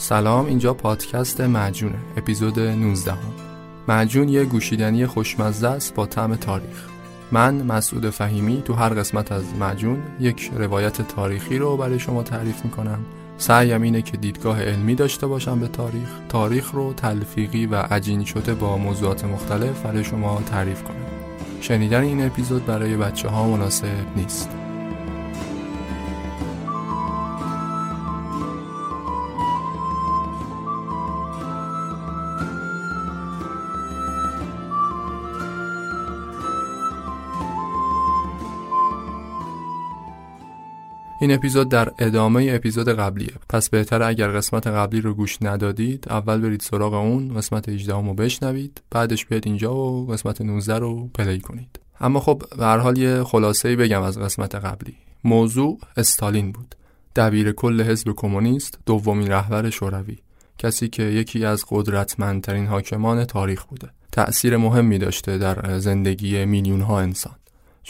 سلام اینجا پادکست معجونه اپیزود 19 هم. معجون یه گوشیدنی خوشمزه است با طعم تاریخ. من مسعود فهیمی تو هر قسمت از معجون یک روایت تاریخی رو برای شما تعریف می‌کنم. سعیم اینه که دیدگاه علمی داشته باشم به تاریخ. تاریخ رو تلفیقی و عجین شده با موضوعات مختلف برای شما تعریف کنم. شنیدن این اپیزود برای بچه ها مناسب نیست. این اپیزود در ادامه اپیزود قبلیه. پس بهتره اگر قسمت قبلی رو گوش ندادید اول برید سراغ اون قسمت 18 رو بشنوید بعدش بیاد اینجا و قسمت 19 رو پلی کنید. اما خب به هر حال یه خلاصه بگم از قسمت قبلی. موضوع استالین بود. دبیر کل حزب کمونیست دومین رهبر شوروی. کسی که یکی از قدرتمندترین حاکمان تاریخ بوده. تأثیر مهمی داشته در زندگی میلیون ها انسان.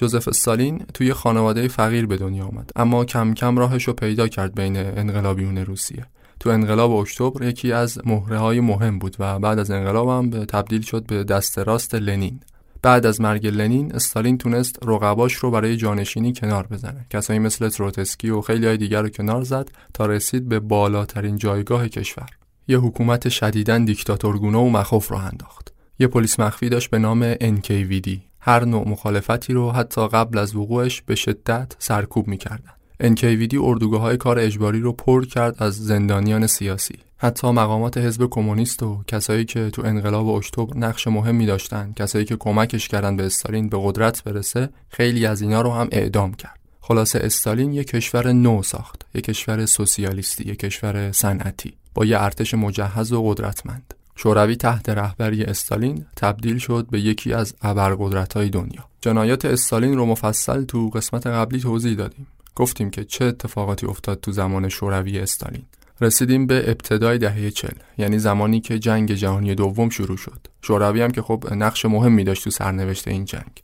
جوزف استالین توی خانواده فقیر به دنیا آمد. اما کم کم راهش رو پیدا کرد بین انقلابیون روسیه. تو انقلاب اکتبر یکی از مهره های مهم بود و بعد از انقلاب هم به تبدیل شد به دست راست لنین. بعد از مرگ لنین استالین تونست رقباش رو برای جانشینی کنار بزنه. کسایی مثل تروتسکی و خیلی های دیگر رو کنار زد تا رسید به بالاترین جایگاه کشور. یه حکومت شدیداً دیکتاتورگونه و مخوف رو انداخت. یه پلیس مخفی داشت به نام NKVD هر نوع مخالفتی رو حتی قبل از وقوعش به شدت سرکوب می‌کردن. NKVD اردوگاه های کار اجباری رو پر کرد از زندانیان سیاسی. حتی مقامات حزب کمونیست و کسایی که تو انقلاب اکتبر نقش مهمی داشتن، کسایی که کمکش کردن به استالین به قدرت برسه، خیلی از اینا رو هم اعدام کرد. خلاصه استالین یک کشور نو ساخت، یک کشور سوسیالیستی، یک کشور صنعتی با یه ارتش مجهز و قدرتمند. شوروی تحت رهبری استالین تبدیل شد به یکی از ابرقدرت‌های دنیا. جنایات استالین رو مفصل تو قسمت قبلی توضیح دادیم. گفتیم که چه اتفاقاتی افتاد تو زمان شوروی استالین. رسیدیم به ابتدای دهه چل یعنی زمانی که جنگ جهانی دوم شروع شد. شوروی هم که خب نقش مهمی داشت تو سرنوشت این جنگ.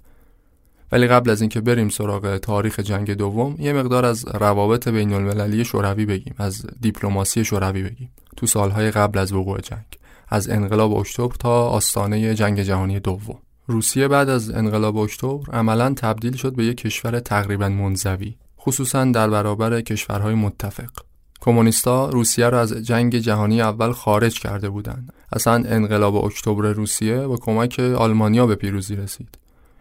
ولی قبل از اینکه بریم سراغ تاریخ جنگ دوم یه مقدار از روابط بین المللی شوروی بگیم از دیپلماسی شوروی بگیم تو سالهای قبل از وقوع جنگ از انقلاب اکتبر تا آستانه جنگ جهانی دوم. روسیه بعد از انقلاب اکتبر عملا تبدیل شد به یک کشور تقریبا منزوی خصوصا در برابر کشورهای متفق. کمونیستا روسیه را از جنگ جهانی اول خارج کرده بودند. اصلا انقلاب اکتبر روسیه با کمک آلمانیا به پیروزی رسید.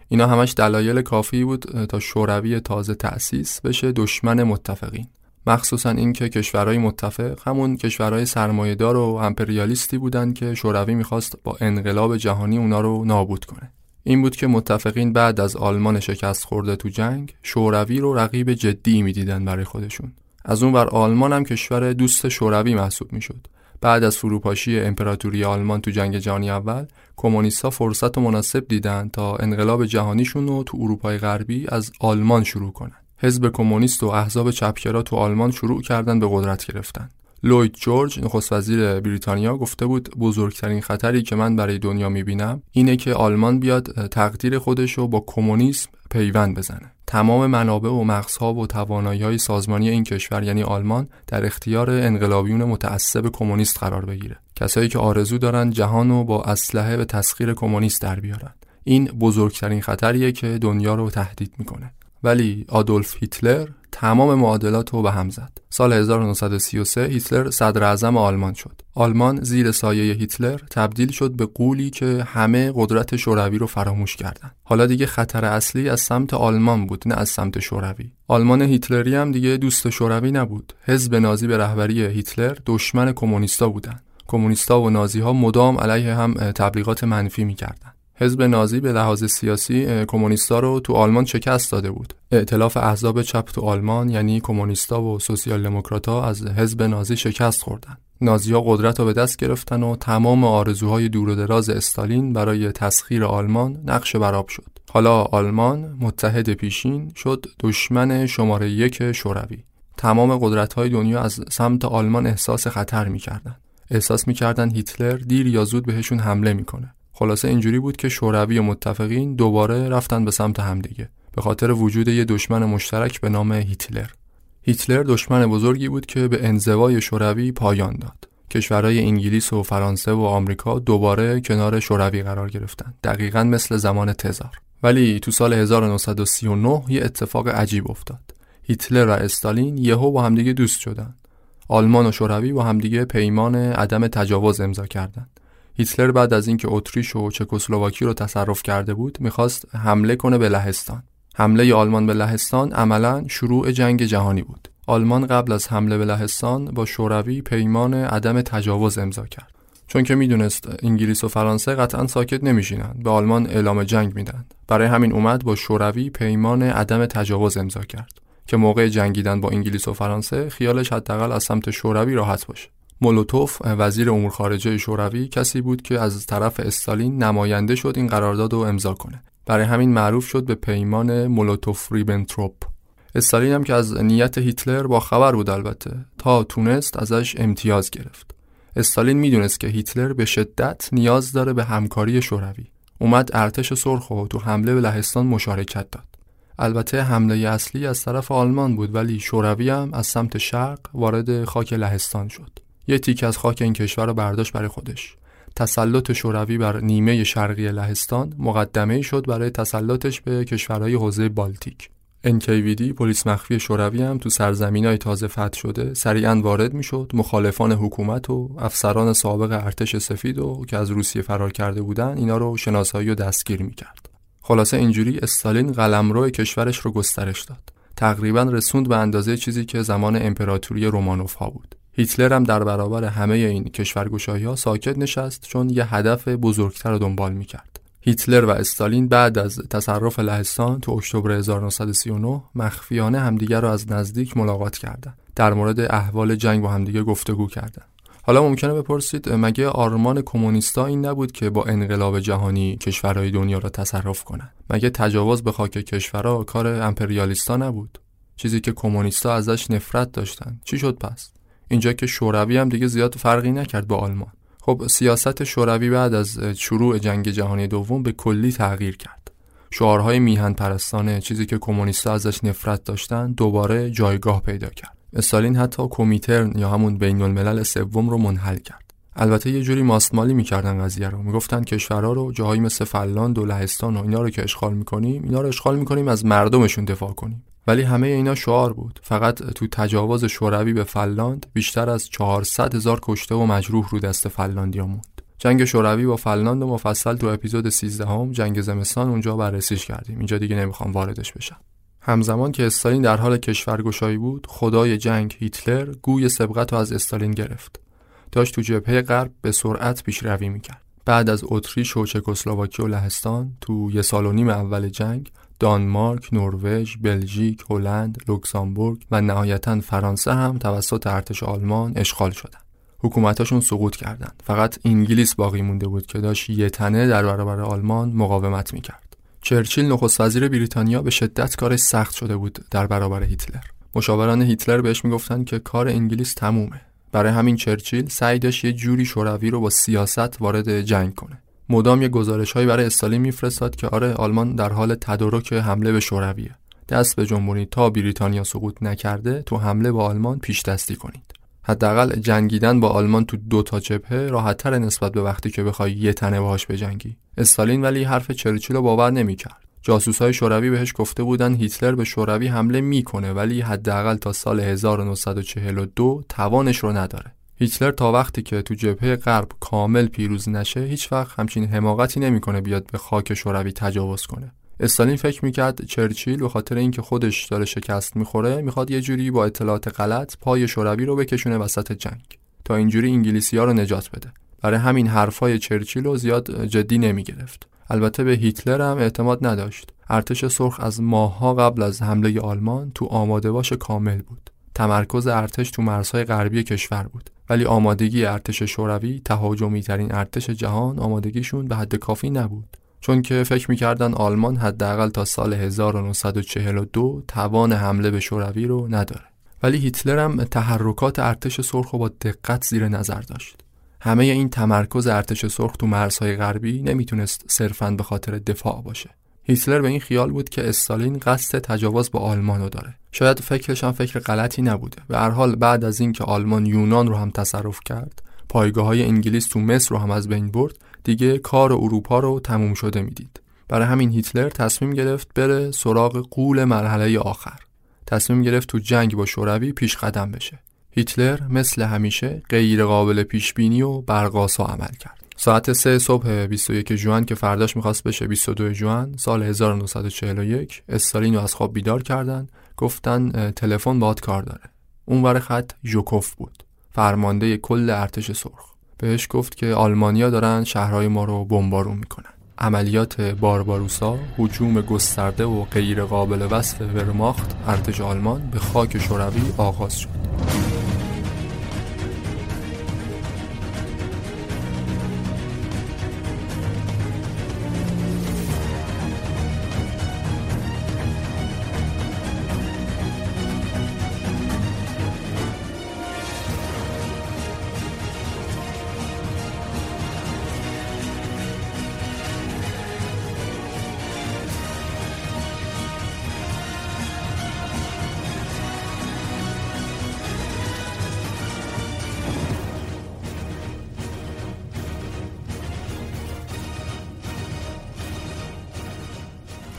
اینا همش دلایل کافی بود تا شوروی تازه تأسیس بشه دشمن متفقین. مخصوصا اینکه کشورهای متفق همون کشورهای سرمایهدار و امپریالیستی بودند که شوروی می‌خواست با انقلاب جهانی اونا رو نابود کنه. این بود که متفقین بعد از آلمان شکست خورده تو جنگ شوروی رو رقیب جدی می‌دیدن برای خودشون. از اون بر آلمان هم کشور دوست شوروی محسوب می‌شد. بعد از فروپاشی امپراتوری آلمان تو جنگ جهانی اول کمونیستها فرصت و مناسب دیدن تا انقلاب جهانیشون رو تو اروپای غربی از آلمان شروع کنن. حزب کمونیست و احزاب چپگرا تو آلمان شروع کردن به قدرت گرفتن. لوید جورج نخست وزیر بریتانیا گفته بود بزرگترین خطری که من برای دنیا می‌بینم اینه که آلمان بیاد تقدیر خودش رو با کمونیسم پیوند بزنه. تمام منابع و مغزها و توانایی های سازمانی این کشور یعنی آلمان در اختیار انقلابیون متعصب کمونیست قرار بگیره. کسایی که آرزو دارن جهان رو با اسلحه به تسخیر کمونیست در بیارن. این بزرگترین خطریه که دنیا رو تهدید می‌کنه. ولی آدولف هیتلر تمام معادلات رو به هم زد. سال 1933 هیتلر صدر اعظم آلمان شد. آلمان زیر سایه هیتلر تبدیل شد به قولی که همه قدرت شوروی رو فراموش کردند. حالا دیگه خطر اصلی از سمت آلمان بود نه از سمت شوروی. آلمان هیتلری هم دیگه دوست شوروی نبود. حزب نازی به رهبری هیتلر دشمن کمونیستا بودند. کمونیستا و نازی ها مدام علیه هم تبلیغات منفی می‌کردند. حزب نازی به لحاظ سیاسی کمونیستا رو تو آلمان شکست داده بود. ائتلاف احزاب چپ تو آلمان یعنی کمونیستا و سوسیال دموکرات‌ها از حزب نازی شکست خوردن. نازیها قدرت رو به دست گرفتن و تمام آرزوهای دور و دراز استالین برای تسخیر آلمان نقش براب شد. حالا آلمان متحد پیشین شد دشمن شماره یک شوروی. تمام قدرت های دنیا از سمت آلمان احساس خطر می‌کردن. احساس می‌کردن هیتلر دیر یا زود بهشون حمله می‌کنه. خلاصه اینجوری بود که شوروی و متفقین دوباره رفتن به سمت همدیگه به خاطر وجود یه دشمن مشترک به نام هیتلر. هیتلر دشمن بزرگی بود که به انزوای شوروی پایان داد. کشورهای انگلیس و فرانسه و آمریکا دوباره کنار شوروی قرار گرفتن. دقیقا مثل زمان تزار. ولی تو سال 1939 یه اتفاق عجیب افتاد. هیتلر و استالین یهو با همدیگه دوست شدن. آلمان و شوروی با همدیگه پیمان عدم تجاوز امضا کردند هیتلر بعد از اینکه اتریش و چکسلواکی رو تصرف کرده بود می‌خواست حمله کنه به لهستان. حمله آلمان به لهستان عملا شروع جنگ جهانی بود. آلمان قبل از حمله به لهستان با شوروی پیمان عدم تجاوز امضا کرد. چون که می‌دونست انگلیس و فرانسه قطعا ساکت نمیشینند به آلمان اعلام جنگ میدن برای همین اومد با شوروی پیمان عدم تجاوز امضا کرد که موقع جنگیدن با انگلیس و فرانسه خیالش حداقل از سمت شوروی راحت باشه. مولوتوف وزیر امور خارجه شوروی کسی بود که از طرف استالین نماینده شد این قرارداد رو امضا کنه. برای همین معروف شد به پیمان مولوتوف ریبنتروپ. استالین هم که از نیت هیتلر با خبر بود البته تا تونست ازش امتیاز گرفت. استالین می‌دونست که هیتلر به شدت نیاز داره به همکاری شوروی. اومد ارتش سرخ و تو حمله به لهستان مشارکت داد. البته حمله اصلی از طرف آلمان بود ولی شوروی هم از سمت شرق وارد خاک لهستان شد. یه تیک از خاک این کشور رو برداشت برای خودش. تسلط شوروی بر نیمه شرقی لهستان مقدمه شد برای تسلطش به کشورهای حوزه بالتیک. NKVD پلیس مخفی شوروی هم تو سرزمین های تازه فتح شده سریعا وارد می‌شد. مخالفان حکومت و افسران سابق ارتش سفید و که از روسیه فرار کرده بودن اینا رو شناسایی و دستگیر می‌کرد. خلاصه اینجوری استالین قلمرو کشورش رو گسترش داد. تقریبا رسوند به اندازه چیزی که زمان امپراتوری رومانوف ها بود. هیتلر هم در برابر همه این کشورگشایی ها ساکت نشست چون یه هدف بزرگتر رو دنبال می‌کرد. هیتلر و استالین بعد از تصرف لهستان تو اکتبر 1939 مخفیانه همدیگر را از نزدیک ملاقات کردند. در مورد احوال جنگ با همدیگه گفتگو کردند. حالا ممکنه بپرسید مگه آرمان کمونیستا این نبود که با انقلاب جهانی کشورهای دنیا را تصرف کنند مگه تجاوز به خاک کشورها کار امپریالیستا نبود چیزی که کمونیستا ازش نفرت داشتن چی شد پس اینجا که شوروی هم دیگه زیاد فرقی نکرد با آلمان. خب سیاست شوروی بعد از شروع جنگ جهانی دوم به کلی تغییر کرد. شعارهای میهن پرستانه چیزی که کمونیست‌ها ازش نفرت داشتن دوباره جایگاه پیدا کرد. استالین حتی کمیترن یا همون بین الملل سوم رو منحل کرد. البته یه جوری ماستمالی می‌کردن قضیه رو. می‌گفتن کشورها رو جاهایی مثل فنلاند و لهستان و اینا رو که اشغال می‌کنیم اینا رو اشغال می‌کنیم از مردمشون دفاع کنیم. ولی همه اینا شعار بود. فقط تو تجاوز شوروی به فنلاند بیشتر از 400 هزار کشته و مجروح رو دست فنلاندیا موند. جنگ شوروی با فنلاند و مفصل تو اپیزود 13 هم جنگ زمستان اونجا بررسیش کردیم. اینجا دیگه نمی‌خوام واردش بشم. همزمان که استالین در حال کشورگشایی بود خدای جنگ هیتلر گوی سبقت رو از استالین گرفت. داشت تو جبهه غرب به سرعت پیشروی می‌کرد. بعد از اتریش و چکسلواکی و لهستان تو یه سال و نیم اول جنگ دانمارک، نروژ، بلژیک، هلند، لوکزامبورگ و نهایتا فرانسه هم توسط ارتش آلمان اشغال شدند. حکومتاشون سقوط کردند. فقط انگلیس باقی مونده بود که داشت یه تنه در برابر آلمان مقاومت می‌کرد. چرچیل نخست وزیر بریتانیا به شدت کارش سخت شده بود در برابر هیتلر. مشاوران هیتلر بهش می‌گفتن که کار انگلیس تمومه. برای همین چرچیل سعی داشت یه جوری شوروی رو با سیاست وارد جنگ کنه. مدام یه گزارش هایی برای استالین میفرستاد که آره آلمان در حال تدارک حمله به شورویه. دست به جنبونید تا بریتانیا سقوط نکرده تو حمله با آلمان پیش دستی کنید. حداقل جنگیدن با آلمان تو دو تا جبهه راحتتر نسبت به وقتی که بخوای یه تنه باهاش بجنگی. استالین ولی حرف چرچیل رو باور نمی‌کرد. جاسوسای شوروی بهش گفته بودن هیتلر به شوروی حمله می‌کنه ولی حداقل تا سال 1942 توانش رو نداره. هیتلر تا وقتی که تو جبهه غرب کامل پیروز نشه هیچ وقت همچین حماقتی نمی‌کنه بیاد به خاک شوروی تجاوز کنه. استالین فکر می‌کرد چرچیل به خاطر اینکه خودش داره شکست می‌خوره می‌خواد یه جوری با اطلاعات غلط پای شوروی رو بکشونه وسط جنگ. تا اینجوری انگلیسی ها رو نجات بده. برای همین حرفای چرچیل رو زیاد جدی نمی‌گرفت. البته به هیتلر هم اعتماد نداشت. ارتش سرخ از ماهها قبل از حمله آلمان تو آماده باش کامل بود. تمرکز ارتش تو مرزهای غربی کشور بود. ولی آمادگی ارتش شوروی تهاجمی ترین ارتش جهان آمادگیشون به حد کافی نبود. چون که فکر می‌کردن آلمان حداقل تا سال 1942 توان حمله به شوروی رو نداره. ولی هیتلر هم تحرکات ارتش سرخ رو با دقت زیر نظر داشت. همه این تمرکز ارتش سرخ تو مرزهای غربی نمی‌تونست صرفا به خاطر دفاع باشه. هیتلر به این خیال بود که استالین قصد تجاوز با آلمان رو داره. شاید فکرش هم فکر غلطی نبوده. به هر حال بعد از اینکه آلمان یونان رو هم تصرف کرد پایگاه های انگلیس تو مصر رو هم از بین برد دیگه کار اروپا رو تموم شده می‌دید. برای همین هیتلر تصمیم گرفت بره سراغ قول مرحله آخر. تصمیم گرفت تو جنگ با شوروی پیش قدم بشه. هیتلر مثل همیشه غیر قابل پیش بینی و برقاسا عمل کرد. ساعت سه صبح 21 جوان که فرداش می‌خواست بشه 22 جوان سال 1941 استالین رو از خواب بیدار کردن گفتن تلفن باد کار داره. اونور خط ژوکوف بود فرمانده کل ارتش سرخ. بهش گفت که آلمانیا دارن شهرهای ما رو بمبارون می‌کنن. عملیات بارباروسا هجوم گسترده و غیر قابل وصف ورماخت ارتش آلمان به خاک شوروی آغاز شد.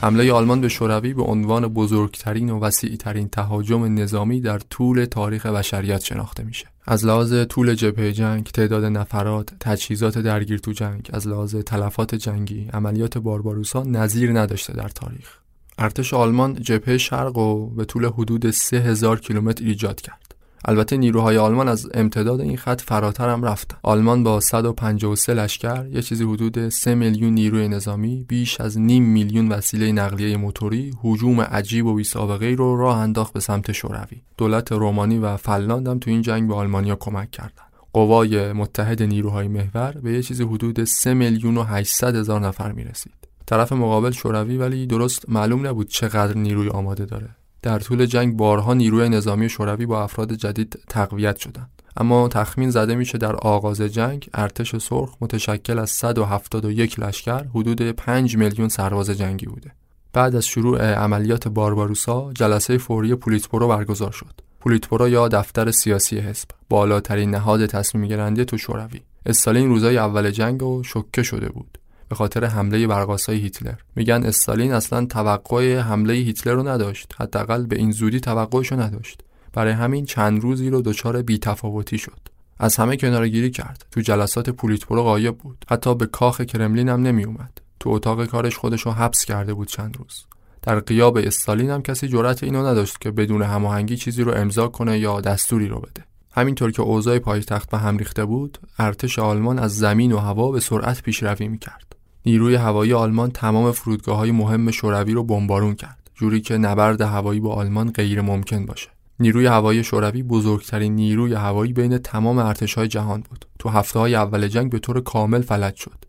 حمله آلمان به شوروی به عنوان بزرگترین و وسیعترین تهاجم نظامی در طول تاریخ بشریت شناخته میشه. از لحاظ طول جبهه جنگ، تعداد نفرات، تجهیزات درگیر تو جنگ، از لحاظ تلفات جنگی، عملیات بارباروسا نظیر نداشته در تاریخ. ارتش آلمان جبهه شرق و به طول حدود 3000 کیلومتر ایجاد کرد. البته نیروهای آلمان از امتداد این خط فراتر هم رفتن. آلمان با 153 لشکر یه چیزی حدود 3 میلیون نیروی نظامی بیش از نیم میلیون وسیله نقلیه موتوری هجوم عجیب و بی‌سابقه‌ای رو راه انداخت به سمت شوروی. دولت رومانی و فنلاند هم تو این جنگ به آلمانیا کمک کردند قوای متحد نیروهای محور به یه چیزی حدود 3 میلیون و 800 هزار نفر می‌رسید. طرف مقابل شوروی ولی درست معلوم نبود چقدر نیروی آماده داره. در طول جنگ بارها نیروی نظامی شوروی با افراد جدید تقویت شدند. اما تخمین زده میشه در آغاز جنگ ارتش سرخ متشکل از 171 لشکر حدود 5 میلیون سرباز جنگی بوده. بعد از شروع عملیات بارباروسا جلسه فوری پولیتبورو برگزار شد. پولیتبورو یا دفتر سیاسی حزب بالاترین نهاد تصمیم گیرنده تو شوروی. استالین روزای اول جنگ و شوکه شده بود. به خاطر حمله برقاسای هیتلر. میگن استالین اصلا توقع حمله هیتلر رو نداشت. حداقل به این زودی توقعش رو نداشت. برای همین چند روزی رو دچار بیتفاوتی شد. از همه کنارگیری کرد. تو جلسات پولیتبورو غایب بود. حتی به کاخ کرملین هم نمی اومد تو اتاق کارش خودش رو حبس کرده بود چند روز. در قیاب استالین هم کسی جرأت اینو نداشت که بدون هماهنگی چیزی رو امضا کنه یا دستوری رو بده. همینطور که اوضاع پایتخت به هم ریخته بود ارتش آلمان از زمین و هوا به سرعت پیشروی می‌کرد. نیروی هوایی آلمان تمام فرودگاه های مهم شوروی رو بمبارون کرد جوری که نبرد هوایی با آلمان غیر ممکن باشه. نیروی هوایی شوروی بزرگترین نیروی هوایی بین تمام ارتشهای جهان بود. تو هفته های اول جنگ به طور کامل فلج شد.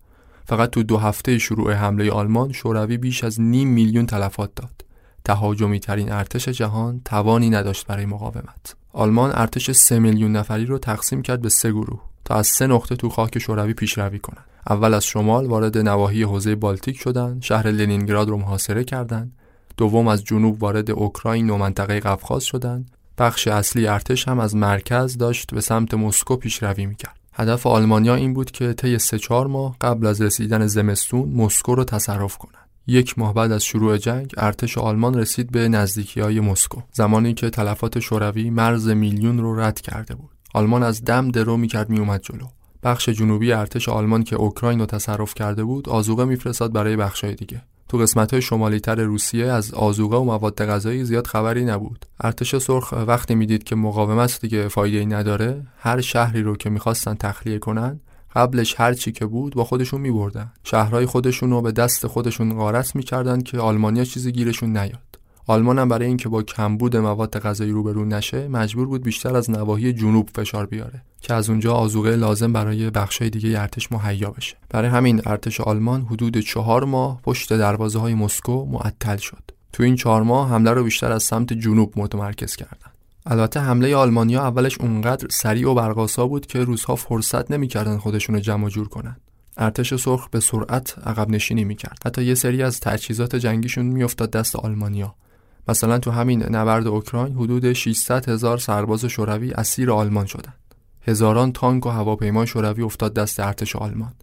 فقط تو دو هفته شروع حمله آلمان شوروی بیش از نیم میلیون تلفات داد. تهاجمی ترین ارتش جهان توانی نداشت برای مقاومت. آلمان ارتش سه میلیون نفری رو تقسیم کرد به سه گروه تا از سه نقطه تو خاک شوروی پیشروی کنند اول از شمال وارد نواحی حوزه بالتیک شدند شهر لنینگراد رو محاصره کردند دوم از جنوب وارد اوکراین و منطقه قفقاز شدند بخش اصلی ارتش هم از مرکز داشت به سمت مسکو پیشروی می‌کرد. هدف آلمانیا این بود که طی سه چهار ماه قبل از رسیدن زمستون مسکو رو تصرف کنند یک ماه بعد از شروع جنگ ارتش آلمان رسید به نزدیکی های مسکو. زمانی که تلفات شوروی مرز میلیون رو رد کرده بود. آلمان از دم درو می‌کرد میومد جلو. بخش جنوبی ارتش آلمان که اوکراین رو تصرف کرده بود آزوقه میفرستاد برای بخشای دیگه. تو قسمت های شمالی تر روسیه از آزوقه و مواد غذایی زیاد خبری نبود. ارتش سرخ وقتی می‌دید که مقاومت دیگه فایده ای نداره هر شهری رو که می‌خواستن تخلیه کنن قبلش هر چی که بود با خودشون میبردن. شهرهای خودشون رو به دست خودشون غارت می‌کردن که آلمانیا چیزی گیرشون نیاد. آلمان هم برای اینکه با کمبود مواد غذایی روبرو نشه مجبور بود بیشتر از نواحی جنوب فشار بیاره که از اونجا آزوقه لازم برای بخشای دیگه ارتش مهیا بشه. برای همین ارتش آلمان حدود چهار ماه پشت دروازه های مسکو معطل شد. تو این چهار ماه حمله رو بیشتر از سمت جنوب متمرکز کردن. البته حمله آلمانیا اولش اونقدر سریع و برقاسا بود که روزها فرصت نمی‌کردن خودشون رو جمع جور کنن. ارتش سرخ به سرعت عقب نشینی می‌کرد. حتی یه سری از تجهیزات جنگیشون میافتاد دست آلمانیا. مثلا تو همین نبرد اوکراین حدود 600 هزار سرباز شوروی اسیر آلمان شدند. هزاران تانک و هواپیمای شوروی افتاد دست ارتش آلمان.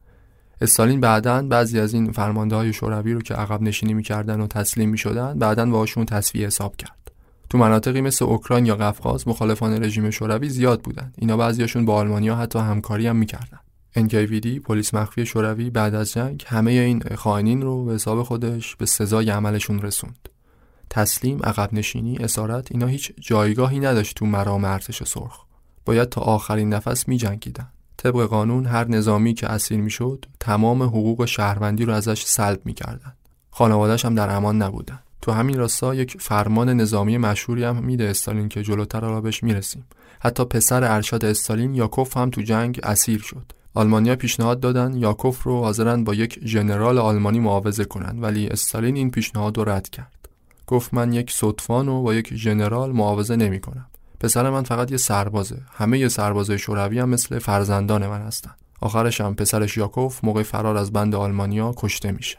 استالین بعدا بعضی از این فرمانده های شوروی رو که عقب نشینی می‌کردن و تسلیم می‌شدن بعدا باهاشون تصفیه حساب کرد. تو مناطقی مثل اوکراین یا قفقاز مخالفان رژیم شوروی زیاد بودند. اینا بعضیاشون با آلمانیا حتی همکاری هم می‌کردن. NKVD پلیس مخفی شوروی بعد از جنگ همه این خائنین رو به حساب خودش به سزای عملشون رسوند. تسلیم عقب نشینی اسارت اینا هیچ جایگاهی نداشت تو مرام ارتش سرخ. باید تا آخرین نفس می جنگیدن. طبق قانون هر نظامی که اسیر می‌شد تمام حقوق شهروندی رو ازش سلب می‌کردن. خانوادهش هم در امان نبودن. تو همین راستا یک فرمان نظامی مشهوری هم میده استالین که جلوتر را بهش می‌رسیم. حتی پسر ارشد استالین یاکوف هم تو جنگ اسیر شد. آلمانیا پیشنهاد دادن یاکوف رو حاضرن با یک ژنرال آلمانی معاوضه کنن ولی استالین این پیشنهاد رو رد کرد. گفت من یک صدفان و با یک ژنرال معاوضه نمی کنم. پسر من فقط یه سربازه. همه یه سربازای شوروی هم مثل فرزندان من هستن. آخرش هم پسرش یاکوف موقع فرار از بند آلمانیا کشته میشه.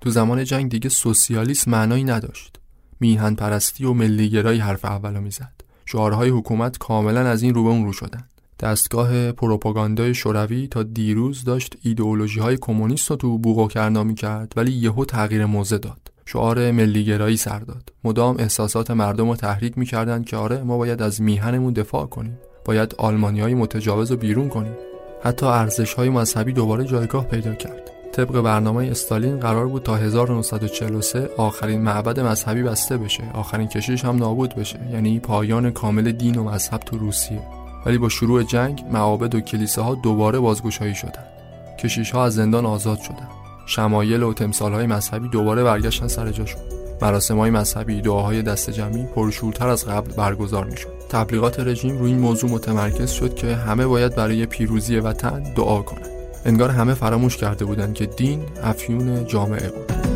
تو زمان جنگ دیگه سوسیالیسم معنایی نداشت. میهن پرستی و ملیگرایی حرف اولو می‌زد. شعارهای حکومت کاملا از این رو به اون رو شدن. دستگاه پروپاگاندای شوروی تا دیروز داشت ایدئولوژی های کمونیست رو تو بوغو کرنا می‌کرد ولی یهو تغییر موزه داد. شعار ملیگرایی سر داد. مدام احساسات مردم رو تحریک می‌کردند که آره ما باید از میهنمون دفاع کنیم. باید آلمانی های متجاوز رو بیرون کنیم. حتی ارزش های مذهبی دوباره جایگاه پیدا کرد. طبق برنامه استالین قرار بود تا 1943 آخرین معبد مذهبی بسته بشه. آخرین کشیش هم نابود بشه. یعنی پایان کامل دین و مذهب تو روسیه. ولی با شروع جنگ معابد و کلیساها دوباره بازگشایی شدند. کشیش ها از زندان آزاد شدند. شمایل و های مذهبی دوباره برگشتن سر جاشون. مراسم های مذهبی دعاهای دست جمعی پرشورتر از قبل برگزار می‌شد. تبلیغات رژیم روی این موضوع متمرکز شد که همه باید برای پیروزی وطن دعا کنند. انگار همه فراموش کرده بودند که دین افیون جامعه بود.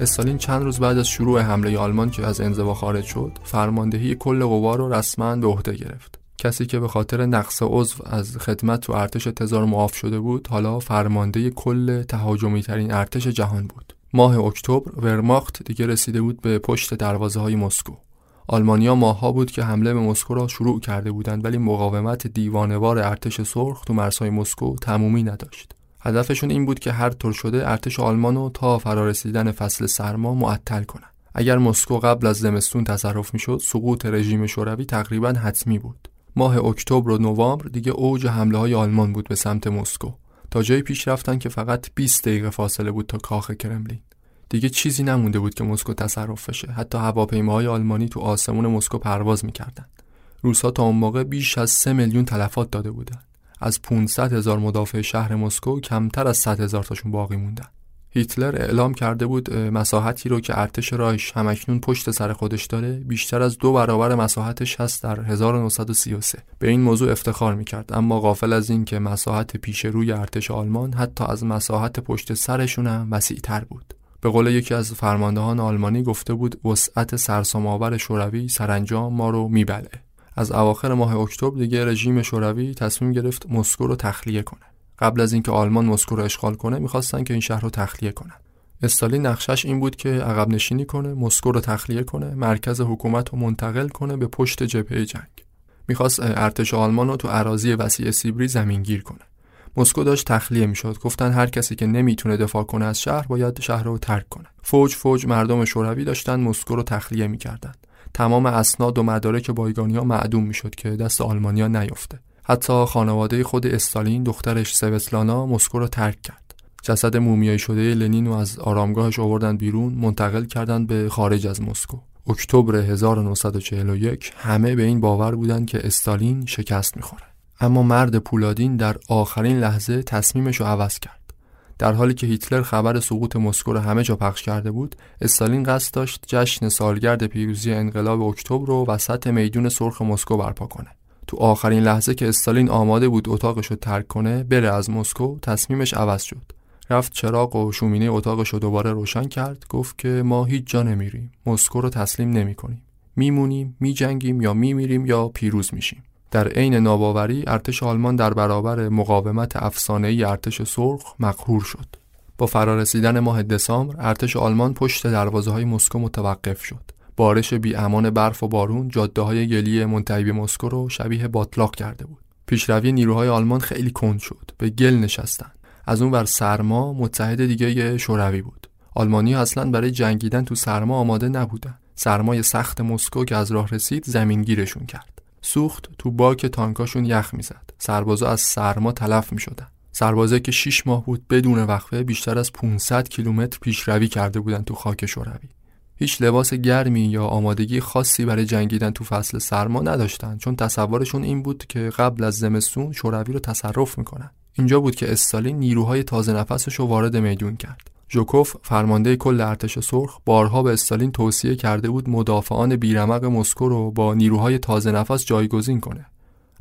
استالین چند روز بعد از شروع حمله آلمان که از انزوا خارج شد فرماندهی کل قوا رو رسما به عهده گرفت. کسی که به خاطر نقص عضو از خدمت تو ارتش تزار معاف شده بود حالا فرمانده کل تهاجمی ترین ارتش جهان بود. ماه اکتبر ورماخت دیگه رسیده بود به پشت دروازه های مسکو. آلمانیا ماهها بود که حمله به مسکو را شروع کرده بودند ولی مقاومت دیوانوار ارتش سرخ تو مرزهای مسکو تمومی نداشت. هدفشون این بود که هر طور شده ارتش آلمانو تا فرارسیدن فصل سرما معطل کنن. اگر مسکو قبل از زمستون تصرف می‌شد سقوط رژیم شوروی تقریبا حتمی بود. ماه اکتبر و نوامبر دیگه اوج حمله های آلمان بود به سمت مسکو. تا جایی پیش رفتن که فقط 20 دقیقه فاصله بود تا کاخ کرملین. دیگه چیزی نمونده بود که مسکو تصرف بشه. حتی هواپیماهای آلمانی تو آسمون مسکو پرواز می‌کردند روسا تا اون موقع بیش از 3 میلیون تلفات داده بودند از 500 هزار مدافع شهر مسکو کمتر از 100 هزار تاشون باقی موندن. هیتلر اعلام کرده بود مساحتی رو که ارتش رایش همکنون پشت سر خودش داره بیشتر از دو برابر مساحتش هست در 1933 به این موضوع افتخار می‌کرد اما غافل از این که مساحت پیش روی ارتش آلمان حتی از مساحت پشت سرشون هم وسیع تر بود. به قول یکی از فرماندهان آلمانی گفته بود وسعت سرسام‌آور شوروی سرانجام ما رو میبله. از اواخر ماه اکتبر دیگه رژیم شوروی تصمیم گرفت مسکو رو تخلیه کنه. قبل از اینکه آلمان مسکو رو اشغال کنه می‌خواستن که این شهر رو تخلیه کنن. استالین نقشش این بود که عقب نشینی کنه مسکو رو تخلیه کنه مرکز حکومت رو منتقل کنه به پشت جبهه جنگ. می‌خواست ارتش آلمان رو تو اراضی وسیع سیبری زمینگیر کنه. مسکو داشت تخلیه می‌شد. گفتن هر کسی که نمی‌تونه دفاع کنه از شهر باید شهر رو ترک کنه. فوج فوج مردم شوروی داشتن مسکو رو تخلیه می‌کردند تمام اسناد و مدارک بایگانی ها معدوم می‌شد که دست آلمانیا نیفته حتی خانواده خود استالین دخترش سوسلانا مسکو را ترک کرد. جسد مومیایی شده لنین رو از آرامگاهش آوردن بیرون منتقل کردند به خارج از مسکو. اکتبر 1941 همه به این باور بودند که استالین شکست می‌خوره. اما مرد پولادین در آخرین لحظه تصمیمش رو عوض کرد. در حالی که هیتلر خبر سقوط مسکو را همه جا پخش کرده بود استالین قصد داشت جشن سالگرد پیروزی انقلاب اکتبر رو وسط میدون سرخ مسکو برپا کنه. تو آخرین لحظه که استالین آماده بود اتاقش رو ترک کنه بره از مسکو تصمیمش عوض شد. رفت چراغ و شومینه اتاقش رو دوباره روشن کرد گفت که ما هیچ جا نمیریم. مسکو رو تسلیم نمی کنیم میمونیم میجنگیم یا میمیریم یا پیروز میشیم. در عین ناباوری ارتش آلمان در برابر مقاومت افسانه‌ای ارتش سرخ مقهور شد. با فرارسیدن ماه دسامبر ارتش آلمان پشت دروازه های مسکو متوقف شد. بارش بی امان برف و بارون جاده های گلی منتهی به مسکو رو شبیه باطلاق کرده بود. پیشروی نیروهای آلمان خیلی کند شد. به گل نشستن. از اون بر سرما متحد دیگه شوروی بود. آلمانی اصلا برای جنگیدن تو سرما آماده نبودن. سرمای سخت مسکو که از راه رسید زمینگیرشون کرد. سوخت تو باک تانکاشون یخ می‌زد. سربازا از سرما تلف می‌شدن. سربازه که 6 ماه بود بدون وقفه بیشتر از 500 کیلومتر پیشروی کرده بودن تو خاک شوروی. هیچ لباس گرمی یا آمادگی خاصی برای جنگیدن تو فصل سرما نداشتن چون تصورشون این بود که قبل از زمستون شوروی رو تصرف می‌کنن. اینجا بود که استالین نیروهای تازه نفسش رو وارد میدون کرد. ژوکوف فرمانده کل ارتش سرخ بارها به استالین توصیه کرده بود مدافعان بیرمق مسکو رو با نیروهای تازه نفس جایگزین کنه.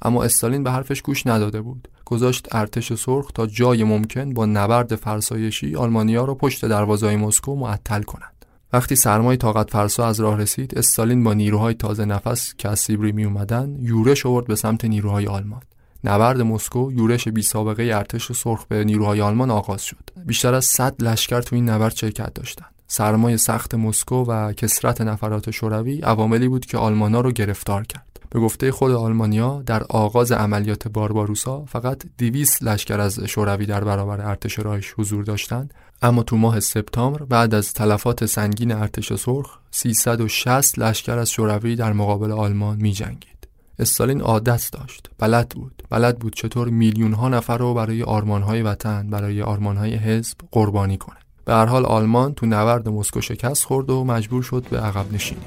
اما استالین به حرفش گوش نداده بود. گذاشت ارتش سرخ تا جای ممکن با نبرد فرسایشی آلمانیا را پشت دروازه‌های مسکو معطل کنند وقتی سرمای طاقت فرسا از راه رسید استالین با نیروهای تازه نفس که از سیبری می اومدن یورش آورد به سمت نیروهای آلمان. نبرد مسکو یورش بی سابقه ارتش سرخ به نیروهای آلمان آغاز شد. بیشتر از 100 لشکر تو این نبرد شرکت داشتند. سرمای سخت مسکو و کسرت نفرات شوروی عواملی بود که آلمانا رو گرفتار کرد. به گفته خود آلمانیا در آغاز عملیات بارباروسا فقط 200 لشکر از شوروی در برابر ارتش رایش حضور داشتند. اما تو ماه سپتامبر بعد از تلفات سنگین ارتش سرخ 360 لشکر از شوروی در مقابل آلمان می جنگید. استالین عادت داشت. بلد بود. بلد بود چطور میلیون ها نفر رو برای آرمان های وطن برای آرمان های حزب قربانی کنه. به هر حال آلمان تو نبرد مسکو شکست خورد و مجبور شد به عقب نشینی.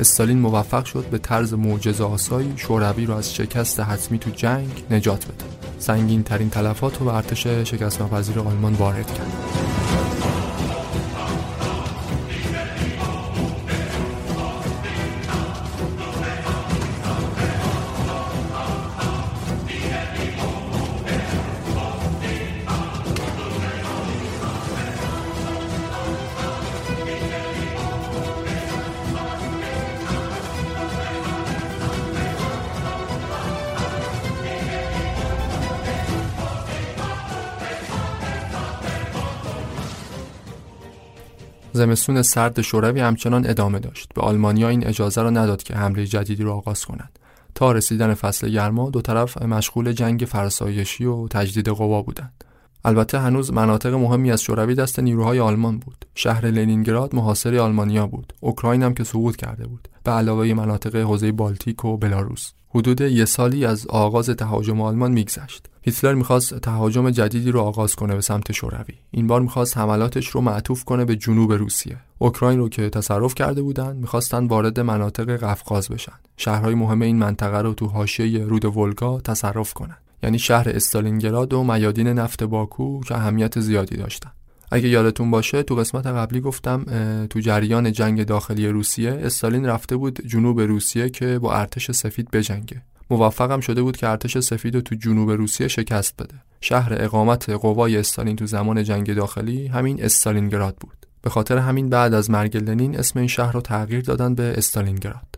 استالین موفق شد به طرز معجزه آسایی شوروی رو از شکست حتمی تو جنگ نجات بده. سنگین ترین تلفات رو به ارتش شکست ناپذیر آلمان وارد کرد. زمستون سرد شوروی همچنان ادامه داشت. به آلمانیا این اجازه را نداد که حمله جدیدی را آغاز کنند تا رسیدن فصل گرما دو طرف مشغول جنگ فرسایشی و تجدید قوا بودند. البته هنوز مناطق مهمی از شوروی دست نیروهای آلمان بود. شهر لنینگراد محاصره آلمانیا بود. اوکراین هم که سقوط کرده بود. به علاوه مناطق حوزه بالتیک و بلاروس. حدود یه سالی از آغاز تهاجم آلمان میگذشت. هیتلر می‌خواست تهاجم جدیدی رو آغاز کنه به سمت شوروی. این بار می‌خواست حملاتش رو معطوف کنه به جنوب روسیه. اوکراین رو که تصرف کرده بودن می‌خواستن وارد مناطق قفقاز بشن. شهرهای مهم این منطقه رو تو حاشیه رود ولگا تصرف کنن. یعنی شهر استالینگراد و میادین نفت باکو که اهمیت زیادی داشتن. اگه یادتون باشه تو قسمت قبلی گفتم تو جریان جنگ داخلی روسیه استالین رفته بود جنوب روسیه که با ارتش سفید بجنگه. موفقم شده بود که ارتش سفید رو تو جنوب روسیه شکست بده. شهر اقامت قوای استالین تو زمان جنگ داخلی همین استالینگراد بود. به خاطر همین بعد از مرگ لنین اسم این شهر رو تغییر دادن به استالینگراد.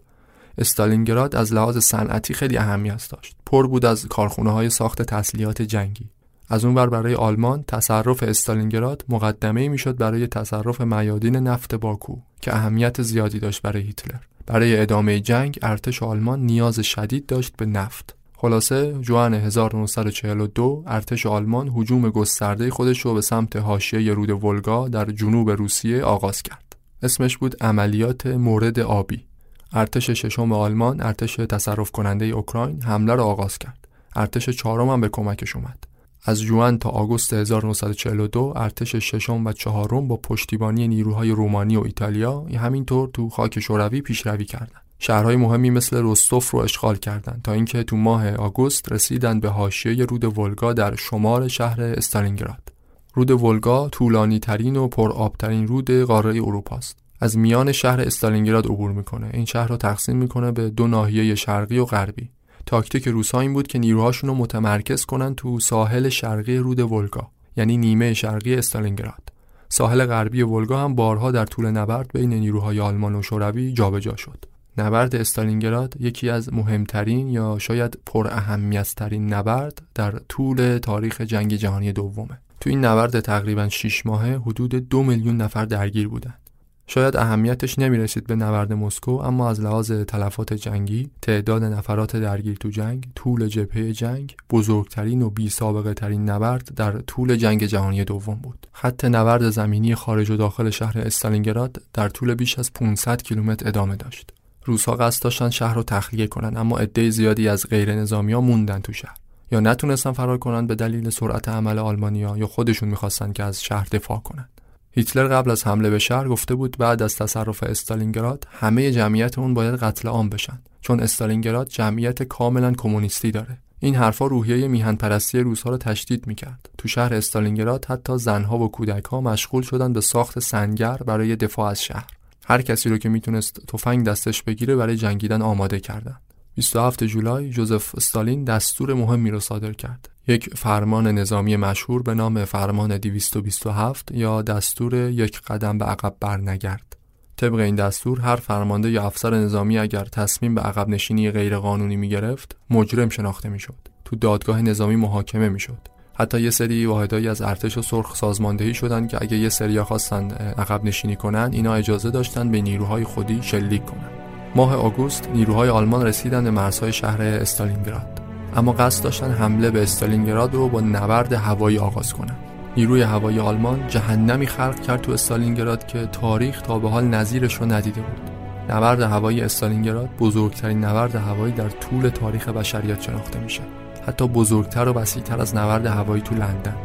استالینگراد از لحاظ صنعتی خیلی اهمیت داشت. پر بود از کارخونه های ساخت تسلیحات جنگی. از اون بر برای آلمان تصرف استالینگراد مقدمه می‌شد برای تصرف میادین نفت باکو که اهمیت زیادی داشت برای هیتلر. برای ادامه جنگ ارتش آلمان نیاز شدید داشت به نفت. خلاصه جوان 1942 ارتش آلمان هجوم گسترده خودش رو به سمت حاشیه رود ولگا در جنوب روسیه آغاز کرد. اسمش بود عملیات مورد آبی. ارتش ششم آلمان ارتش تصرف کننده اوکراین حمله را آغاز کرد ارتش چهارم هم به کمکش اومد از جوان تا آگوست 1942 ارتش ششم و چهارم با پشتیبانی نیروهای رومانی و ایتالیا همینطور تو خاک شوروی پیشروی کردند. شهرهای مهمی مثل رستوف رو اشغال کردند تا اینکه تو ماه آگوست رسیدند به حاشیه رود ولگا در شمال شهر استالینگراد. رود ولگا طولانی ترین و پرآبترین رود قاره اروپا است. از میان شهر استالینگراد عبور می‌کنه. این شهر رو تقسیم می‌کنه به دو ناحیه شرقی و غربی. تاکتیک روسا این بود که نیروهاشون رو متمرکز کنن تو ساحل شرقی رود ولگا یعنی نیمه شرقی استالینگراد ساحل غربی ولگا هم بارها در طول نبرد بین نیروهای آلمان و شوروی جابجا شد نبرد استالینگراد یکی از مهمترین یا شاید پر اهمیتترین نبرد در طول تاریخ جنگ جهانی دومه تو این نبرد تقریبا 6 ماهه حدود دو میلیون نفر درگیر بودند شاید اهمیتش نمی رسید به نبرد مسکو اما از لحاظ تلفات جنگی تعداد نفرات درگیر تو جنگ طول جبهه جنگ بزرگترین و بی سابقه ترین نبرد در طول جنگ جهانی دوم بود. خط نبرد زمینی خارج و داخل شهر استالینگراد در طول بیش از 500 کیلومتر ادامه داشت. روسها قصد داشتن شهر رو تخلیه کنند اما عده زیادی از غیر نظامی ها موندن تو شهر. یا نتونستن فرار کنند به دلیل سرعت عمل آلمانیا یا خودشون می‌خواستن که از شهر دفاع کنند هیتلر قبل از حمله به شهر گفته بود بعد از تصرف استالینگراد همه جمعیت اون باید قتل عام بشن. چون استالینگراد جمعیت کاملا کمونیستی داره. این حرفا روحیه میهن پرستی روسها رو تشدید می‌کرد. تو شهر استالینگراد حتی زنها و کودکها مشغول شدن به ساخت سنگر برای دفاع از شهر. هر کسی رو که می‌تونست تفنگ دستش بگیره برای جنگیدن آماده کردن. 27 جولای جوزف استالین دستور مهمی را صادر کرد. یک فرمان نظامی مشهور به نام فرمان 227 یا دستور یک قدم به عقب برنگرد. طبق این دستور هر فرمانده یا افسر نظامی اگر تصمیم به عقب نشینی غیرقانونی می گرفت مجرم شناخته می شد. تو دادگاه نظامی محاکمه می شد. حتی یه سری واحدایی از ارتش و سرخ سازماندهی شدن که اگه یه سری خواستن عقب نشینی کنن اینا اجازه داشتن به نیروهای خودی شلیک کنن. ماه آگوست نیروهای آلمان رسیدن به مرزهای شهر استالینگراد. اما قصد داشتن حمله به استالینگراد رو با نبرد هوایی آغاز کنند. نیروی هوایی آلمان جهنمی خلق کرد تو استالینگراد که تاریخ تا به حال نظیرش رو ندیده بود. نبرد هوایی استالینگراد بزرگترین نبرد هوایی در طول تاریخ بشریت شناخته میشه. حتی بزرگتر و وسیعتر از نبرد هوایی تو لندن.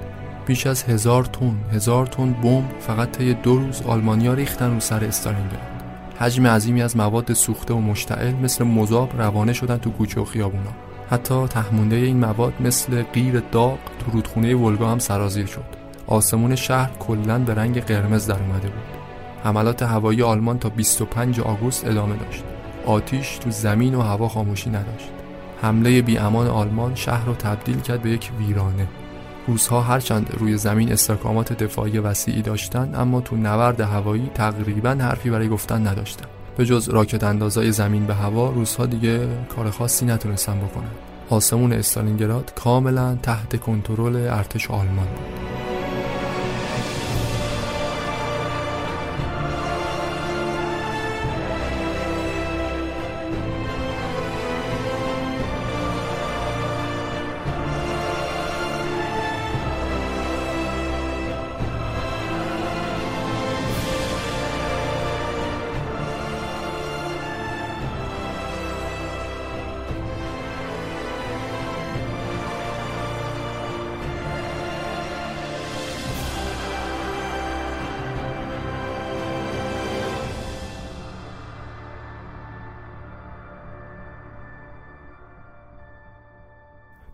بیش از هزار تن هزار تن بمب فقط طی دو روز آلمانیا ریختن رو سر استالینگراد. حجم عظیمی از مواد سوخته و مشتعل مثل مذاب روانه شدن تو کوچه و خیابونا. حتی تهمونده این مواد مثل غیر داغ تو رودخونه ولگا هم سرازیر شد. آسمون شهر کلا به رنگ قرمز در اومده بود. حملات هوایی آلمان تا 25 آگوست ادامه داشت. آتیش تو زمین و هوا خاموشی نداشت. حمله بی امان آلمان شهر رو تبدیل کرد به یک ویرانه. روزها هرچند روی زمین استحکامات دفاعی وسیعی داشتند اما تو نورد هوایی تقریبا حرفی برای گفتن نداشتن به جز راکت اندازای زمین به هوا روزها دیگه کار خاصی نتونستن بکنن. آسمون استالینگراد کاملا تحت کنترل ارتش آلمان بود.